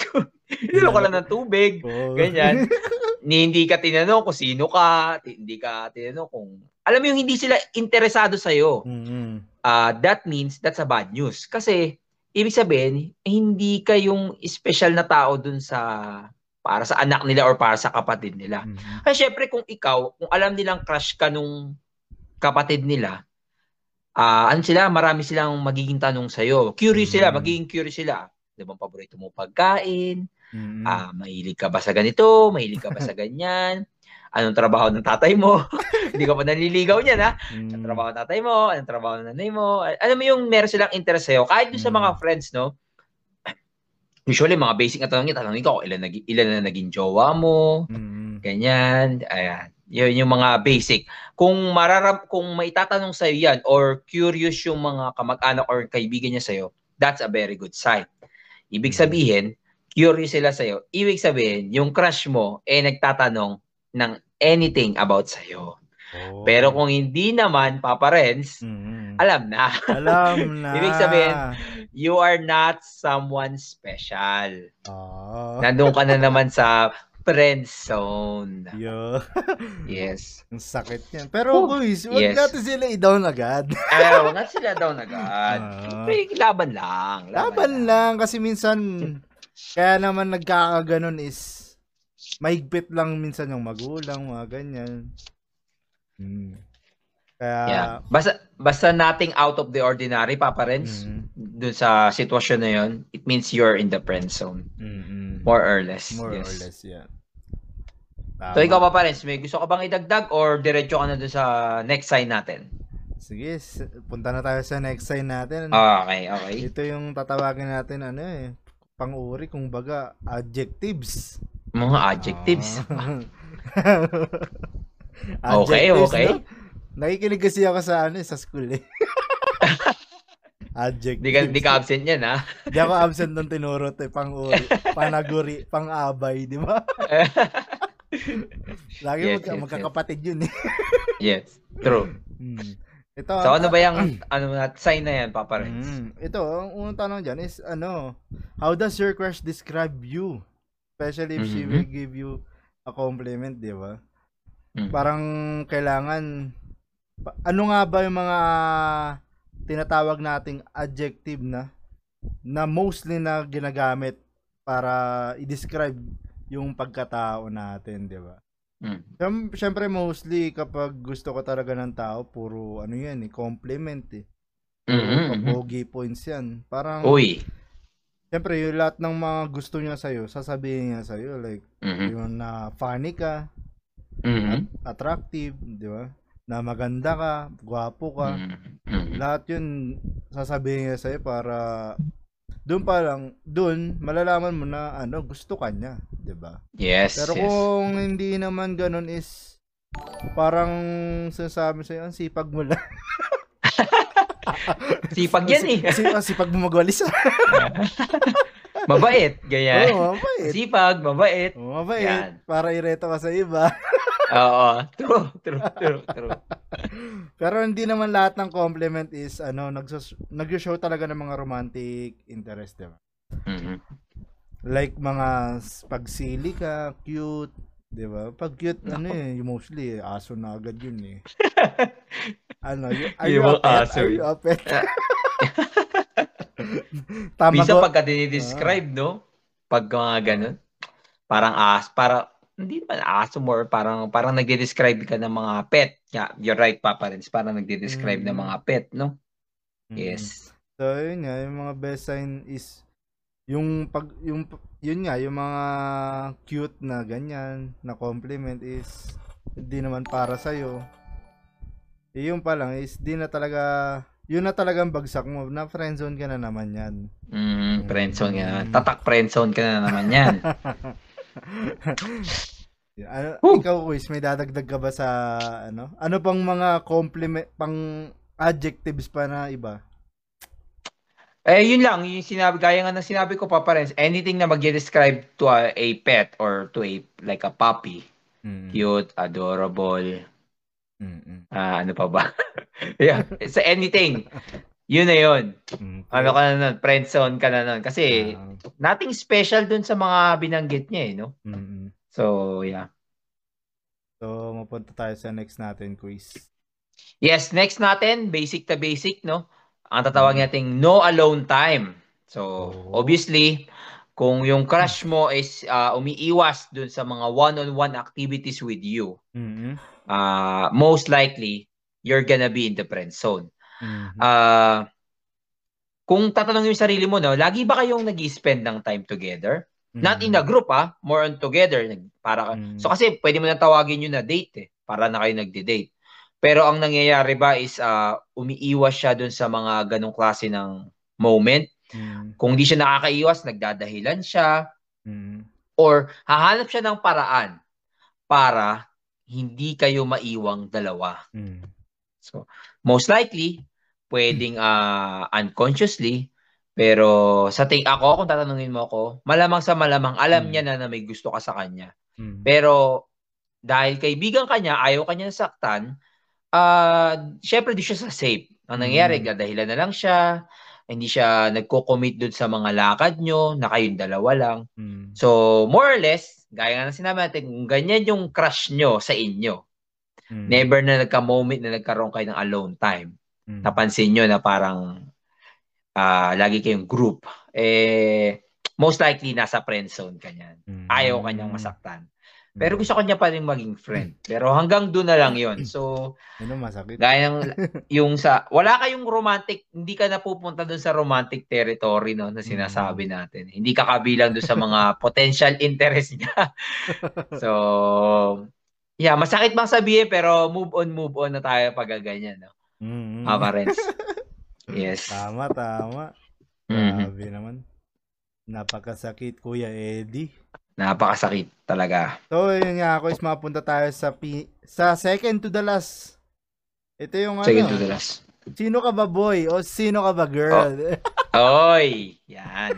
inalok ka lang ng tubig, oh. ganyan. ni hindi ka tinanong kung sino ka, hindi ka tinanong kung alam mo yung hindi sila interesado sa iyo. Mm-hmm. Uh, that means that's a bad news kasi ibig sabihin hindi ka yung special na tao dun sa para sa anak nila or para sa kapatid nila. Mm-hmm. Kasi syempre kung ikaw, kung alam nilang crush ka nung kapatid nila, uh, ano sila, marami silang magiging tanong sa iyo. Curious mm-hmm. sila, magiging curious sila. 'Di ba paborito mo pagkain? Mm-hmm. Ah, mahilig ka ba sa ganito? Mahilig ka ba sa ganyan? Anong trabaho ng tatay mo? Hindi ka pa naliligaw niyan, ha? Mm. Anong trabaho ng tatay mo? Anong trabaho ng nanay mo? Alam mo yung meron silang interest sa'yo. Kahit yung sa mga mm. friends, no? Usually, mga basic na tanong niya, tanongin ko, ilan, na, ilan na naging jowa mo? Mm. Ganyan. Ayan. Yun yung mga basic. Kung mararap, kung maitatanong sa'yo yan or curious yung mga kamag-anak or kaibigan niya sa'yo, that's a very good sign. Ibig mm. sabihin, curious sila sa'yo. Ibig sabihin, yung crush mo, eh nagtatanong ng anything about sa'yo. Oh. Pero kung hindi naman, Papa Renz, mm-hmm. alam na. Alam na. Ibig sabihin, you are not someone special. Oh. Nandun ka na naman sa friend zone. Yo. yes. Ang sakit yan. Pero oh, boys, wag yes. natin sila i-down agad. eh, wag natin sila down agad. Uh, laban lang. Laban, laban lang. lang. Kasi minsan, kaya naman nagkakaganon is mahigpit lang minsan yung magulang, mga ganyan. Hmm. Kaya yeah. basta basta nating out of the ordinary Papa Renz mm-hmm. dun sa sitwasyon na yon, it means you're in the friend zone. Mm-hmm. More or less. More yes. or less, yeah. Tama. So ikaw Papa Renz, may gusto ka bang idagdag or diretso ka na dun sa next sign natin? Sige, punta na tayo sa next sign natin. Okay, okay. Ito yung tatawagin natin ano eh, pang-uri, kung baga, adjectives. Mga adjectives. Ah. okay, okay. No? Nakikinig kasi ako sa ano eh, sa school eh. adjectives. Di ka, di ka absent yan, ha? Di ako absent nung tinuro to, eh, pang-uri, panaguri, pang-abay, di ba? Lagi yes, magka, yes, magkakapatid yes. yun eh. yes, true. Hmm. Ito, so ano ba yung ano sign na yan, Papa Renz? Mm, ito, ang unang tanong diyan is ano, how does your crush describe you? Especially if mm-hmm. she will give you a compliment, di ba? Mm-hmm. Parang kailangan ano nga ba yung mga tinatawag nating adjective na na mostly na ginagamit para i-describe yung pagkatao natin, di ba? Mm. Siyempre mostly kapag gusto ko talaga ng tao, puro ano yan eh, compliment eh. Mm-hmm. Pogi points yan. Parang Uy. Siyempre, yung lahat ng mga gusto niya sa'yo, sasabihin niya sa'yo. Like, mm-hmm. yung na funny ka, mm-hmm. attractive, di ba? Na maganda ka, gwapo ka. Mm-hmm. Lahat yun sasabihin niya sa'yo para doon pa lang, doon malalaman mo na ano, gusto ka niya, 'di ba? Yes. Pero yes. kung hindi naman ganoon is parang sinasabi sa ang sipag mo lang. sipag yan eh. Sipag, sipag mo magwalis. mabait, ganyan. Oo, mabait. Sipag, mabait. Oo, mabait. Yan. Para ireto ka sa iba. Oo, true, true, true, true. Pero hindi naman lahat ng compliment is ano, nagsos- nag-show talaga ng mga romantic interest, di ba? Mm-hmm. Like mga pagsili ka, cute, di ba? Pag cute, no. ano eh, mostly, aso na agad yun eh. ano, y- are you, a pet? Aso, are you a pet? Tama Bisa pagka dinidescribe, uh, no? Pag mga ganun, parang as, para hindi naman aso more parang parang nagde-describe ka ng mga pet. Yeah, you're right Papa Renz, parang nagde-describe mm. ng mga pet, no? Mm. Yes. So yun nga, yung mga best sign is yung pag yung yun nga, yung mga cute na ganyan na compliment is hindi naman para sa iyo. Eh, yung pa lang is di na talaga yun na talagang bagsak mo na friendzone ka na naman yan. Mm, friendzone ka na. Tatak friendzone ka na naman yan. Ano, Woo! ikaw, Quiz, may dadagdag ka ba sa, ano? Ano pang mga compliment, pang adjectives pa na iba? Eh, yun lang, yung sinabi, gaya nga ng sinabi ko pa parents, anything na mag-describe to a, a pet or to a, like a puppy, Mm. cute, adorable, Mm-mm. ah, ano pa ba? yeah, sa anything, yun na yun. Mm. Ano ka na nun, friend zone ka na nun. Kasi, Ah, nothing special dun sa mga binanggit niya eh, no? mm-mm. So, yeah. So, mapunta tayo sa next natin quiz. Yes, next natin, basic to basic, no? Ang tatawag nating no alone time. So, Oh. obviously, kung yung crush mo is ah, umiiwas dun sa mga one-on-one activities with you, Mm-mm. ah, most likely, you're gonna be in the friend zone. Mhm. Ah, kung tatanungin yung sarili mo, no, lagi ba kayong nag spend ng time together? Not in a group, ah, more on together. Para, ka- Mm. So kasi pwede mo na tawagin yun na date eh, para na kayo nagde-date. Pero ang nangyayari ba is ah, umiiwas siya dun sa mga ganong klase ng moment. Mm. Kung di siya nakakaiwas, nagdadahilan siya Mm. or hahanap siya ng paraan para hindi kayo maiwang dalawa. Mm. So, most likely, pwedeng ah, unconsciously, pero sa ting ako, kung tatanungin mo ako, malamang sa malamang, alam Mm. niya na na may gusto ka sa kanya. Mm. Pero, dahil kaibigan ka niya, ayaw ka niya saktan, ah, syempre di siya sa safe. Ang nangyayari, Mm. dadahilan na lang siya, hindi siya nagko-commit dun sa mga lakad nyo, na kayong dalawa lang. Mm. So, more or less, gaya nga ng sinabi natin, kung ganyan yung crush nyo sa inyo, Mm. never na nagka-moment na nagkaroon kayo ng alone time. Mm. Napansin nyo na parang ah, lagi kayong group. Eh, most likely nasa friend zone ka niyan. Mm. Ayaw ka niyang masaktan. Pero gusto ko niya pa rin maging friend. Pero hanggang doon na lang yon So, Ano masakit? gaya ng yung sa, wala kayong romantic, hindi ka na pupunta doon sa romantic territory no, na sinasabi natin. Hindi ka kabilang doon sa mga potential interest niya. so, yeah, masakit bang sabihin pero move on, move on na tayo pag ganyan. No? Mm. Parents. Yes. Tama, tama. Mhm. Grabe naman. Napakasakit, Kuya Eddie. Napakasakit talaga. So, yun nga ako is mapunta tayo sa pi- sa second to the last. Ito yung Second ano. to the last. Sino ka ba boy o sino ka ba girl? Oy! Yan.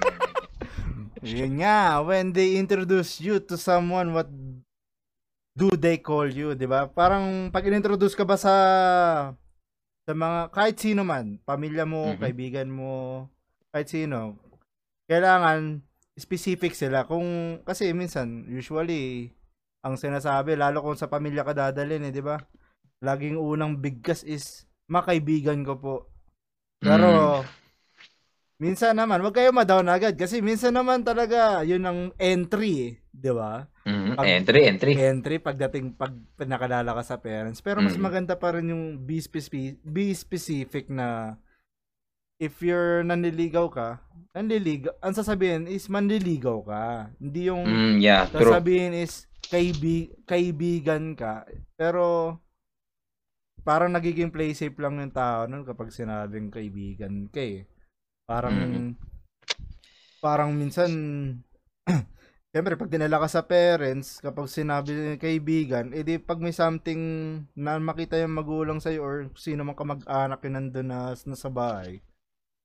yun nga, when they introduce you to someone, what do they call you, 'di ba? Parang pag inintroduce ka ba sa sa mga kahit sino man, pamilya mo, Mhm. kaibigan mo, kahit sino, kailangan specific sila kung kasi minsan usually ang sinasabi lalo kung sa pamilya ka dadalhin eh, 'di ba? Laging unang bigkas is makaibigan ko po. Pero minsan naman, wag kayo ma-down agad kasi minsan naman talaga yun ang entry eh, 'di ba? Mm, Pag- entry, entry. Entry pagdating pag nakalala ka sa parents. Pero mas Mm. maganda pa rin yung be, speci- be specific na if you're nanliligaw ka, nanliligaw, ang sasabihin is manliligaw ka. Hindi yung Mm, yeah, true. sasabihin is kaibi, kaibigan ka. Pero parang nagiging play safe lang yung tao nun kapag sinabing kaibigan ka eh. Parang Mhm. parang minsan Siyempre, pag dinala ka sa parents, kapag sinabi kaibigan, edi pag may something na makita yung magulang sa'yo or sino man ka mag-anak yung nandun na nasa bahay,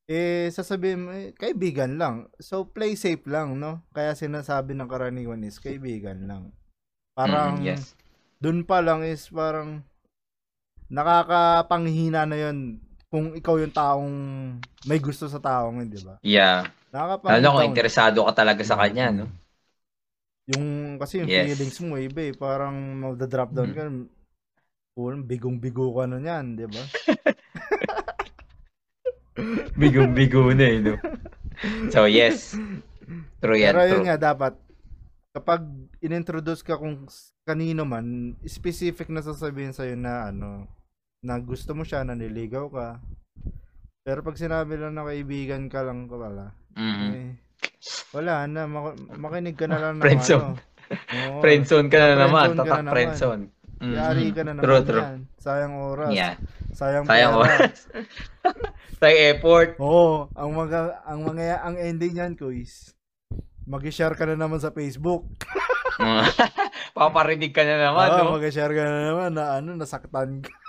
eh, sasabihin mo, eh, kaibigan lang. So, play safe lang, no? Kaya sinasabi ng karaniwan is, kaibigan lang. Parang, Mm, yes. dun pa lang is parang, nakakapanghina na yun kung ikaw yung taong may gusto sa taong di ba? Yeah. Nakakapang Lalo kung interesado ka talaga sa kanya, no? Yung, kasi yung Yes. feelings mo, iba eh. Parang magda-drop down Mm. ka. Pulang bigong-bigo ka na yan, di ba? Bigong-bigo na eh, no? So, yes. True yan, Pero yun true. nga, dapat, kapag inintroduce ka kung kanino man, specific na sasabihin sa'yo na ano, na gusto mo siya, naniligaw ka. Pero pag sinabi lang na kaibigan ka lang ka pala, Mhm. eh, wala na, mak- makinig ka na lang ng Friendzone. ano. Oo, Friendzone ka na naman. Tatak na naman. friendzone. Mhm. Yari ka na naman True, true. yan. Sayang oras. Yeah. Sayang, Sayang pera. oras. Sayang effort. Oo, ang mga ang mga ang ending niyan ko is mag-share ka na naman sa Facebook. Paparinig ka na naman, Oo, no? mag-share ka na naman na ano, nasaktan ka.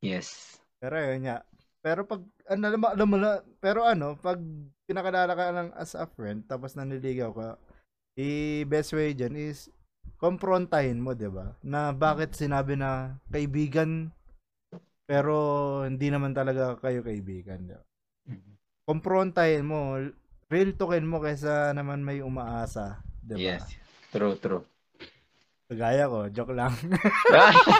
Yes. Pero yun nga. Pero pag, ano, alam, mo- alam mo na, pero ano, pag pinakalala ka lang as a friend, tapos nanliligaw ka, i best way dyan is, komprontahin mo, di ba? Na bakit sinabi na kaibigan, pero hindi naman talaga kayo kaibigan. Di ba? Komprontahin mo, real talkin mo kaysa naman may umaasa. Di ba? Yes. True, true. Kagaya ko, joke lang.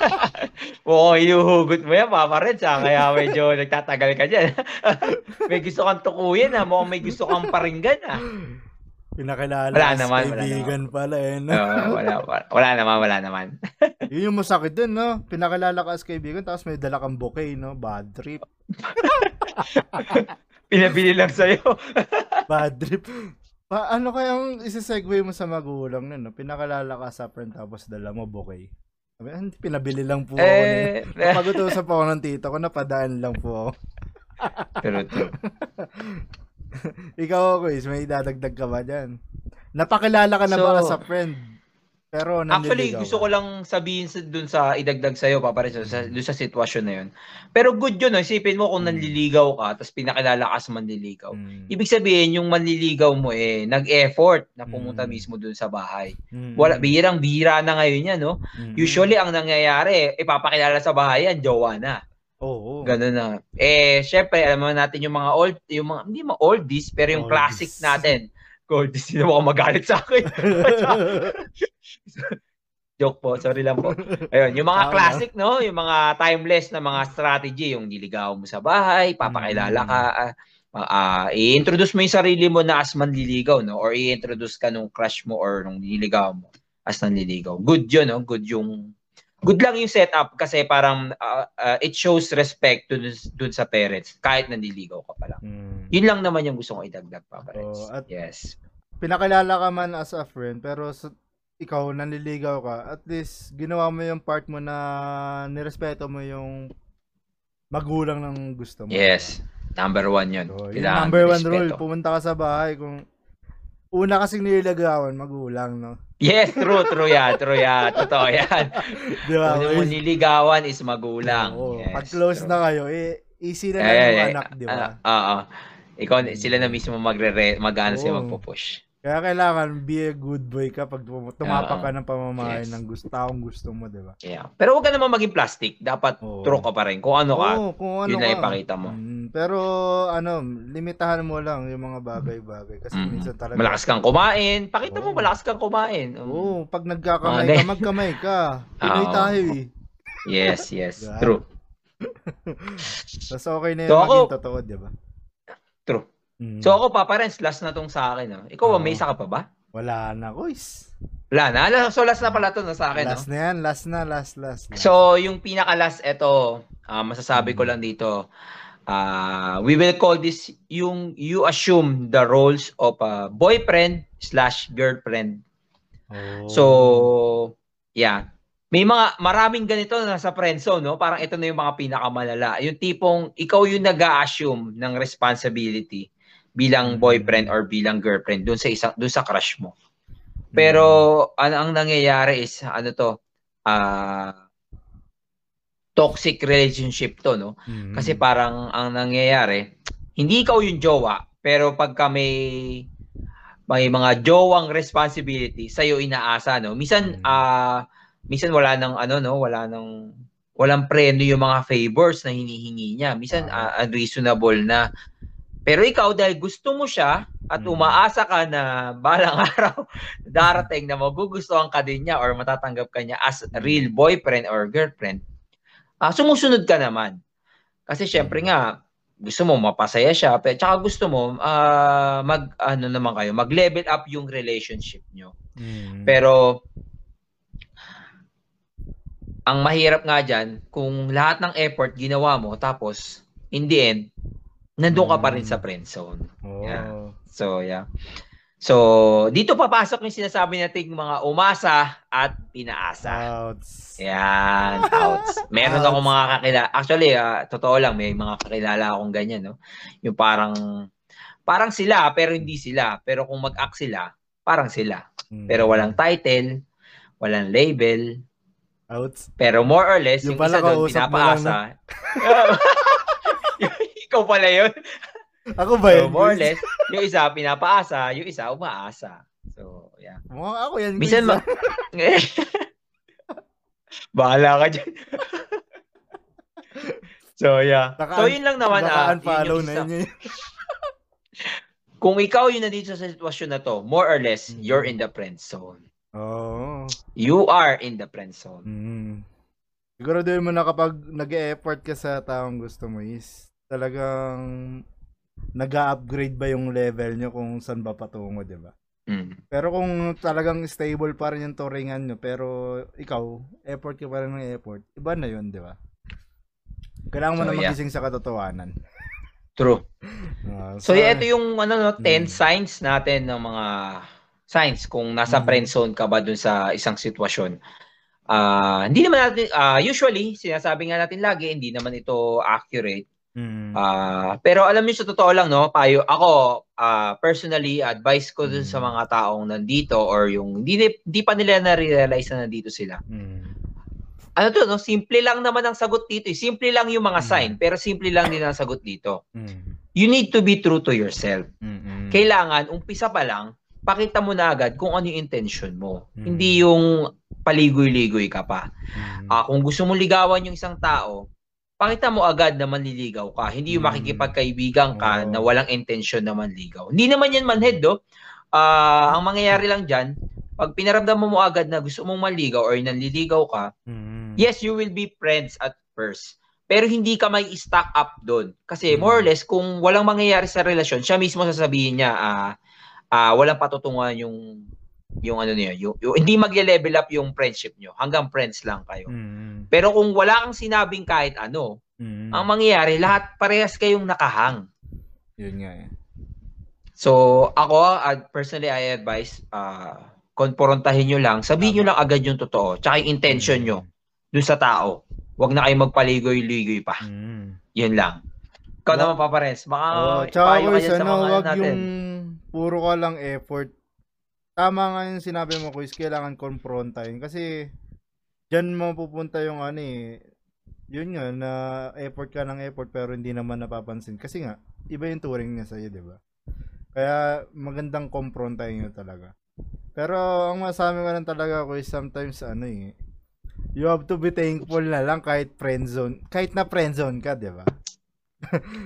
Mukhang inuhugot mo yan, Papa Reds, ha? Kaya medyo nagtatagal ka dyan. may gusto kang tukuyin, ha? Mukhang may gusto kang paringgan, ha? Pinakilala Wala naman, wala kaibigan pala eh. No? Oo, wala, wala, wala naman, wala naman. Yun yung masakit dun, no? Pinakilala ka as kaibigan, tapos may dala kang bouquet, no? Bad trip. Pinabili lang sa'yo. Bad trip. Pa, ano kayang isa-segue mo sa magulang nun, no? Pinakilala ka sa friend, tapos dala mo bouquet. Sabi, "Ah, hindi, pinabili lang po ako. eh, Pag-utusap ako ng tito ko, napadaan lang po ako. true, true. Ikaw, Quiz, may dadagdag ka ba dyan? Napakilala ka na So, ba as a friend? Pero Actually, gusto ka. ko lang sabihin sa, dun sa idagdag sa'yo, Papa Reds, sa, dun sa sitwasyon na yun. Pero good yun, no? isipin mo kung Mm. nanliligaw ka, tapos pinakilala ka sa manliligaw. Mm. Ibig sabihin, yung manliligaw mo eh, nag-effort na pumunta Mm. mismo dun sa bahay. Mm. Wala, bihirang bihira na ngayon yan, no? Mm. Usually, ang nangyayari, ipapakilala sa bahay yan, jowa na. Oo. Ganun na. Eh, syempre, alam mo natin yung mga old, yung mga, hindi mga oldies, pero yung Oldies. classic natin. Goldies, hindi mo magalit sa akin. Joke po, sorry lang po. Ayun, yung mga classic, no? Yung mga timeless na mga strategy, yung niligaw mo sa bahay, papakilala Mm. ka, ah, ah, i-introduce mo yung sarili mo na as manliligaw, no? Or i-introduce ka nung crush mo or nung nililigaw mo as nanliligaw. Good yun, no? Good yung good lang yung setup kasi parang ah, ah, it shows respect to dun, dun sa parents kahit nanliligaw ka pa lang. Mm. Yun lang naman yung gusto kong idagdag pa, Oo, at- yes. pinakilala ka man as a friend, pero sa, ikaw, nanliligaw ka, at least, ginawa mo yung part mo na nirespeto mo yung magulang ng gusto mo. Yes. Number one yun. So, yung number one rule, pumunta ka sa bahay, kung una kasing nililagawan, magulang, no? Yes, true, true yan, true yan. Totoo yan. Di ba? Mo niligawan is magulang. Oo, yes, pag close true. na kayo, eh, easy na lang yung anak, di ba? ah, Oo. Ikaw, sila na mismo magre mag-ano sila Oo. Kaya kailangan be a good boy ka pag tum- tumapak ka ng pamamahay Yes. ng gusto, taong gusto mo, di ba? Yeah. Pero huwag ka naman maging plastic. Dapat Oo. true ka pa rin. Kung ano ka, Oo, kung ano yun na ka. ipakita mo. Mm, pero ano, limitahan mo lang yung mga bagay-bagay kasi Mm. minsan talaga Malakas kang kumain. Pakita mo Oo. malakas kang kumain. Um, Oo, pag nagkakamay Mga ka, magkamay ka. Pinoy Oo. tayo eh. Yes, yes. True. Tapos okay na yung So, maging totoo, di ba? True. Mm. So ako pa parents, last na tong sa akin. No? Ikaw, Oo. may isa ka pa ba? Wala na, guys. Wala na. So last na pala to na sa akin. no? Last na yan, last na, last, last. last. So, yung pinaka-last, ito, ah, masasabi ko Mm. lang dito, ah, we will call this yung you assume the roles of a boyfriend slash girlfriend. Oh. So, yeah. May mga maraming ganito na sa friendzone, no? Parang ito na yung mga pinakamalala. Yung tipong ikaw yung nag-a-assume ng responsibility bilang Mm. boyfriend or bilang girlfriend doon sa isang doon sa crush mo. Pero ano ang nangyayari is ano to? Ah toxic relationship to, no? Mm. Kasi parang ang nangyayari, hindi ikaw yung jowa, pero pagka may may mga jowang responsibility sa iyo inaasa, no? Minsan Mm. ah minsan wala nang ano no, wala nang walang preno yung mga favors na hinihingi niya. Minsan ah, unreasonable na. Pero ikaw dahil gusto mo siya at Mm. umaasa ka na balang araw darating na magugustuhan ka din niya or matatanggap ka niya as a real boyfriend or girlfriend, ah sumusunod ka naman. Kasi syempre nga, gusto mo mapasaya siya, pero tsaka gusto mo ah, mag ano naman kayo, mag-level up yung relationship nyo. Mm. Pero ang mahirap nga diyan kung lahat ng effort ginawa mo tapos in the end nandun ka pa rin sa friend zone. Oh. yeah. So, yeah. So, dito papasok yung sinasabi nating mga umasa at pinaasa. Outs. Yan, outs. Meron Outs. akong mga kakilala. Actually, ah, totoo lang, may mga kakilala akong ganyan, no? Yung parang, parang sila, pero hindi sila. Pero kung mag-act sila, parang sila. Mm. Pero walang title, walang label, Outs. pero more or less, Yung yung, isa doon, pinapaasa. Ikaw pala yun. Ako ba So, yun? more or less, yung isa pinapaasa, yung isa umaasa. So, yeah. Mukhang ako yan. Minsan ma- Bahala ka dyan. so, yeah. Baka- so, yun lang naman. Baka ah, yun unfollow yung na isa. yun. Kung ikaw yun nandito sa sitwasyon na to, more or less, Mhm. you're in the friend zone. Oo. You are in the friend zone. Mm. Siguro din mo na kapag nag-e-effort ka sa taong gusto mo is talagang nag-upgrade ba yung level nyo kung saan ba patungo, di ba? Mm. Pero kung talagang stable pa rin yung turingan nyo, pero ikaw, effort ka pa rin ng effort, iba na yun, di ba? Kailangan mo So, na yeah. magising sa katotohanan. True. Ah, So, yeah, ito yung ano, no, 10 Mm. signs natin ng mga signs kung nasa Mm. friend zone ka ba dun sa isang sitwasyon. Ah, hindi naman natin, ah, usually, sinasabi nga natin lagi, hindi naman ito accurate. Mm. Ah, pero alam niyo sa totoo lang no, payo ako ah, personally advice ko dun sa Mm. mga taong nandito or yung hindi hindi pa nila na-realize na nandito sila. Mm. Ano to no, simple lang naman ang sagot dito. eh. Simple lang yung mga Mm. sign, pero simple lang din ang sagot dito. Mm. You need to be true to yourself. Mm. Kailangan umpisa pa lang, pakita mo na agad kung ano yung intention mo. Mm. Hindi yung paligoy-ligoy ka pa. Mm. Ah, kung gusto mo ligawan yung isang tao, pakita mo agad na manliligaw ka. Hindi yung Mm. makikipagkaibigan ka na walang intention na manligaw. Hindi naman yan manhead, do. Ah, ang mangyayari lang dyan, pag pinaramdam mo mo agad na gusto mong manligaw or nanliligaw ka, Mm. yes, you will be friends at first. Pero hindi ka may stack up doon. Kasi Mm. more or less, kung walang mangyayari sa relasyon, siya mismo sasabihin niya, ah, ah, walang patutunguhan yung yung ano niya, yung, yung- hindi magle-level up yung friendship nyo. Hanggang friends lang kayo. Mm. Pero kung wala kang sinabing kahit ano, Mm. ang mangyayari, lahat parehas kayong nakahang. Yun nga eh. So, ako, uh, personally, I advise, uh, konporontahin nyo lang, sabihin nyo lang agad yung totoo, tsaka yung intention nyo dun sa tao. Huwag na kayo magpaligoy-ligoy pa. Mm. Yun lang. Ikaw naman, Papares. Baka Oh, tsaka dyan sa ano, mga ano wag natin. yung puro ka lang effort. Tama nga yung sinabi mo, Kuis, kailangan confrontahin. Kasi, dyan mo pupunta yung ano eh, yun nga, na effort ka ng effort pero hindi naman napapansin. Kasi nga, iba yung turing niya sa'yo, di ba? Kaya, magandang confrontahin nyo talaga. Pero, ang masabi ko lang talaga, Kuis, sometimes, ano eh, you have to be thankful na lang kahit friend zone, kahit na friend zone ka, di ba?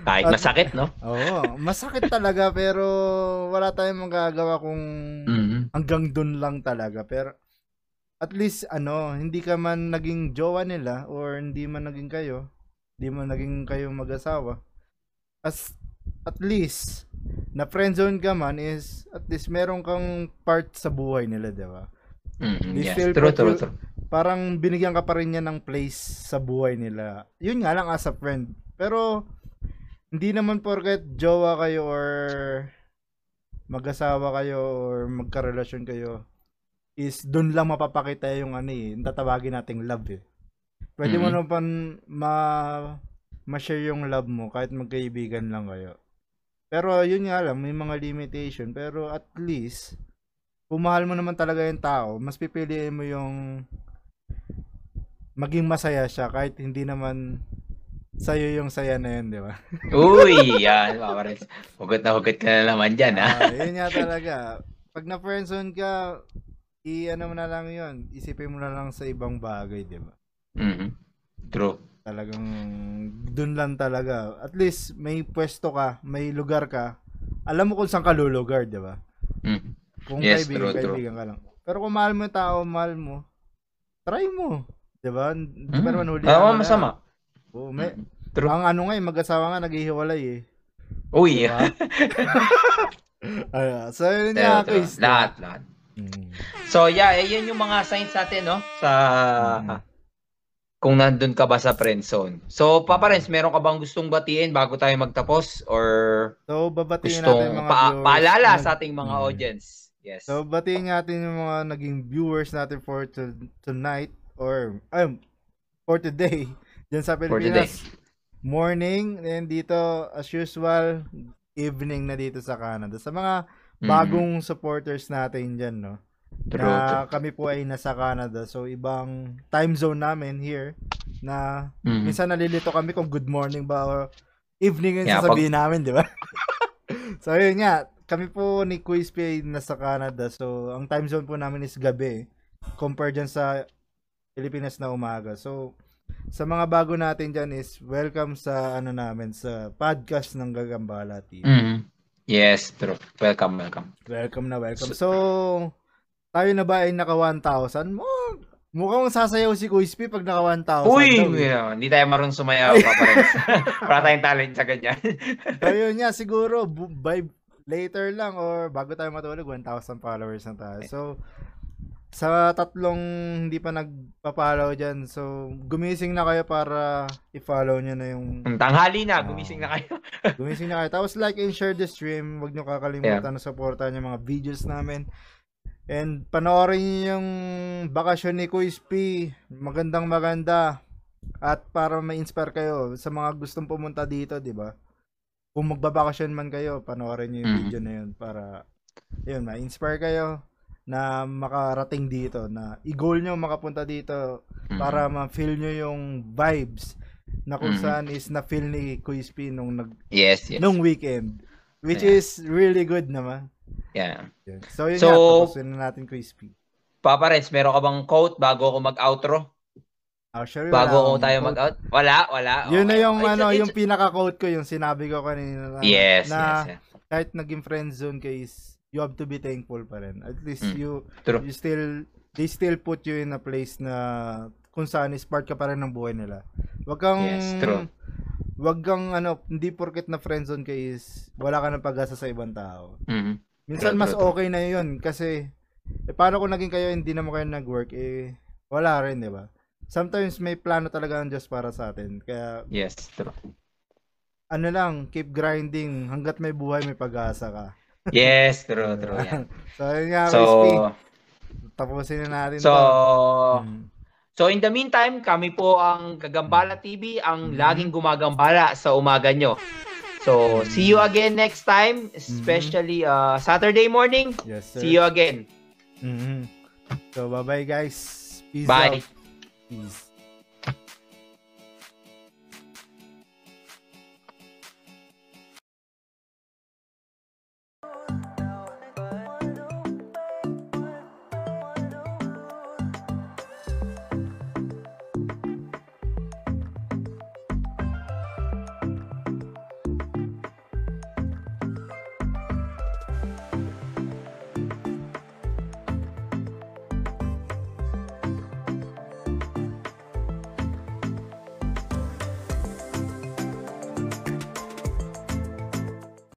Kahit masakit, no? Oo, masakit talaga pero wala tayong magagawa kung Mhm. hanggang dun lang talaga. Pero at least ano, hindi ka man naging jowa nila or hindi man naging kayo, hindi man naging kayo mag-asawa. As at least na friendzone ka man is at least meron kang part sa buhay nila, 'di ba? They Yes, true, true, true. Parang binigyan ka pa rin niya ng place sa buhay nila. Yun nga lang as a friend. Pero hindi naman porket jowa kayo or mag-asawa kayo or magkarelasyon kayo is doon lang mapapakita yung ano eh, yung tatawagin nating love eh. Pwede mo Mhm. naman ma ma-share yung love mo kahit magkaibigan lang kayo. Pero yun nga lang, may mga limitation. Pero at least, kung mahal mo naman talaga yung tao, mas pipiliin mo yung maging masaya siya kahit hindi naman sa'yo yung saya na yun, di ba? Uy, yan, Papares. Hugot na hugot ka na naman dyan, ha? Ah, yun nga talaga. Pag na friendzone ka, i-ano mo na lang yun. Isipin mo na lang sa ibang bagay, di ba? Mhm. True. Talagang dun lang talaga. At least may pwesto ka, may lugar ka. Alam mo kung saan ka lulugar, di ba? Mhm. Kung Yes, kaibigan, true, true. kaibigan ka lang. Pero kung mahal mo yung tao, mahal mo, try mo. Di ba? Di ba Mhm. naman huli Oo, masama. Oo, may. True. ang ano nga eh, mag-asawa nga, naghihiwalay eh. Uy, Di ba? Ah, so yun nga. Chris. Lahat, lahat. Mm. So, yeah, eh, yun yung mga signs natin, no? Sa, Mm. kung nandun ka ba sa friend zone. So, Papa Renz, meron ka bang gustong batiin bago tayo magtapos? Or So, babatiin natin gustong mga pa- viewers. paalala sa ating mga Mm. audience? Yes. So, batiin natin yung mga naging viewers natin for to, tonight or um, for today dyan sa. Pilipinas. Morning and dito as usual evening na dito sa Canada. Sa mga Mm. bagong supporters natin dyan, no? True, na kami po ay nasa Canada. So, ibang time zone namin here na. Mhm. minsan nalilito kami kung good morning ba or evening yung Yeah, sasabihin namin, di ba? so, yun nga. Kami po ni Quizpe ay nasa Canada. So, ang time zone po namin is gabi compared dyan sa Pilipinas na umaga. So, sa mga bago natin dyan is welcome sa ano namin sa podcast ng Gagambala TV. Mhm. Yes, true. Welcome, welcome. Welcome na welcome. So, tayo na ba ay naka 1,000? Mo, mukhang sasayaw si Quizpe pag naka 1,000. Uy, daw, eh. yeah, hindi tayo marunong sumayaw. Wala tayong talent sa ganyan. So, yun nga, siguro, by later lang or bago tayo matulog, 1,000 followers na tayo. So, sa tatlong hindi pa nagpa-follow dyan, so, gumising na kayo para i-follow nyo na yung, Tanghali na, Ah. gumising na kayo. gumising na kayo. Tapos like and share the stream, huwag nyo kakalimutan na supportan yung mga videos namin. And panoorin nyo yung bakasyon ni Kuis P. Magandang maganda. At para ma-inspire kayo sa mga gustong pumunta dito, di ba? Kung magbabakasyon man kayo, panoorin nyo yung Mhm. video na yun para yun, ma-inspire kayo na makarating dito, na i-goal nyo makapunta dito Mhm. para ma-feel nyo yung vibes na kung Mhm. saan is na-feel ni Kuis P nung, nag, Yes, yes. nung weekend. Which Yeah. is really good naman. Yeah. So, yun So- nga, na natin crispy. Papa Renz, meron ka bang quote bago ako mag-outro? Actually, Bago wala ako akong tayo quote. mag-out? Wala, wala. Yun na yung It's- ano, it's- yung pinaka-quote ko, yung sinabi ko kanina. na- Yes, na yes, yes. kahit naging friend zone case, you have to be thankful pa rin. At least Mm. you, True. you still, they still put you in a place na kung saan is part ka pa rin ng buhay nila. Wag kang, Yes, true. wag kang ano, hindi porket na friend zone ka is, wala ka ng pag-asa sa ibang tao. Mhm. Minsan True, mas true, true. okay na yun kasi eh, paano kung naging kayo hindi naman kayo nag-work eh wala rin, 'di ba? Sometimes may plano talaga ang Diyos para sa atin. Kaya Yes, true. ano lang, keep grinding hangga't may buhay may pag-asa ka. Yes, true, true. Yan. so, yun nga, So, Crispy. Tapusin na natin so, to. Mm. So in the meantime, kami po ang Gagambala TV, ang Mhm. laging gumagambala sa umaga nyo. So, see you again next time, especially uh, Saturday morning. Yes, sir. See you again. Mhm. So, bye-bye guys. Peace Bye. out. Peace.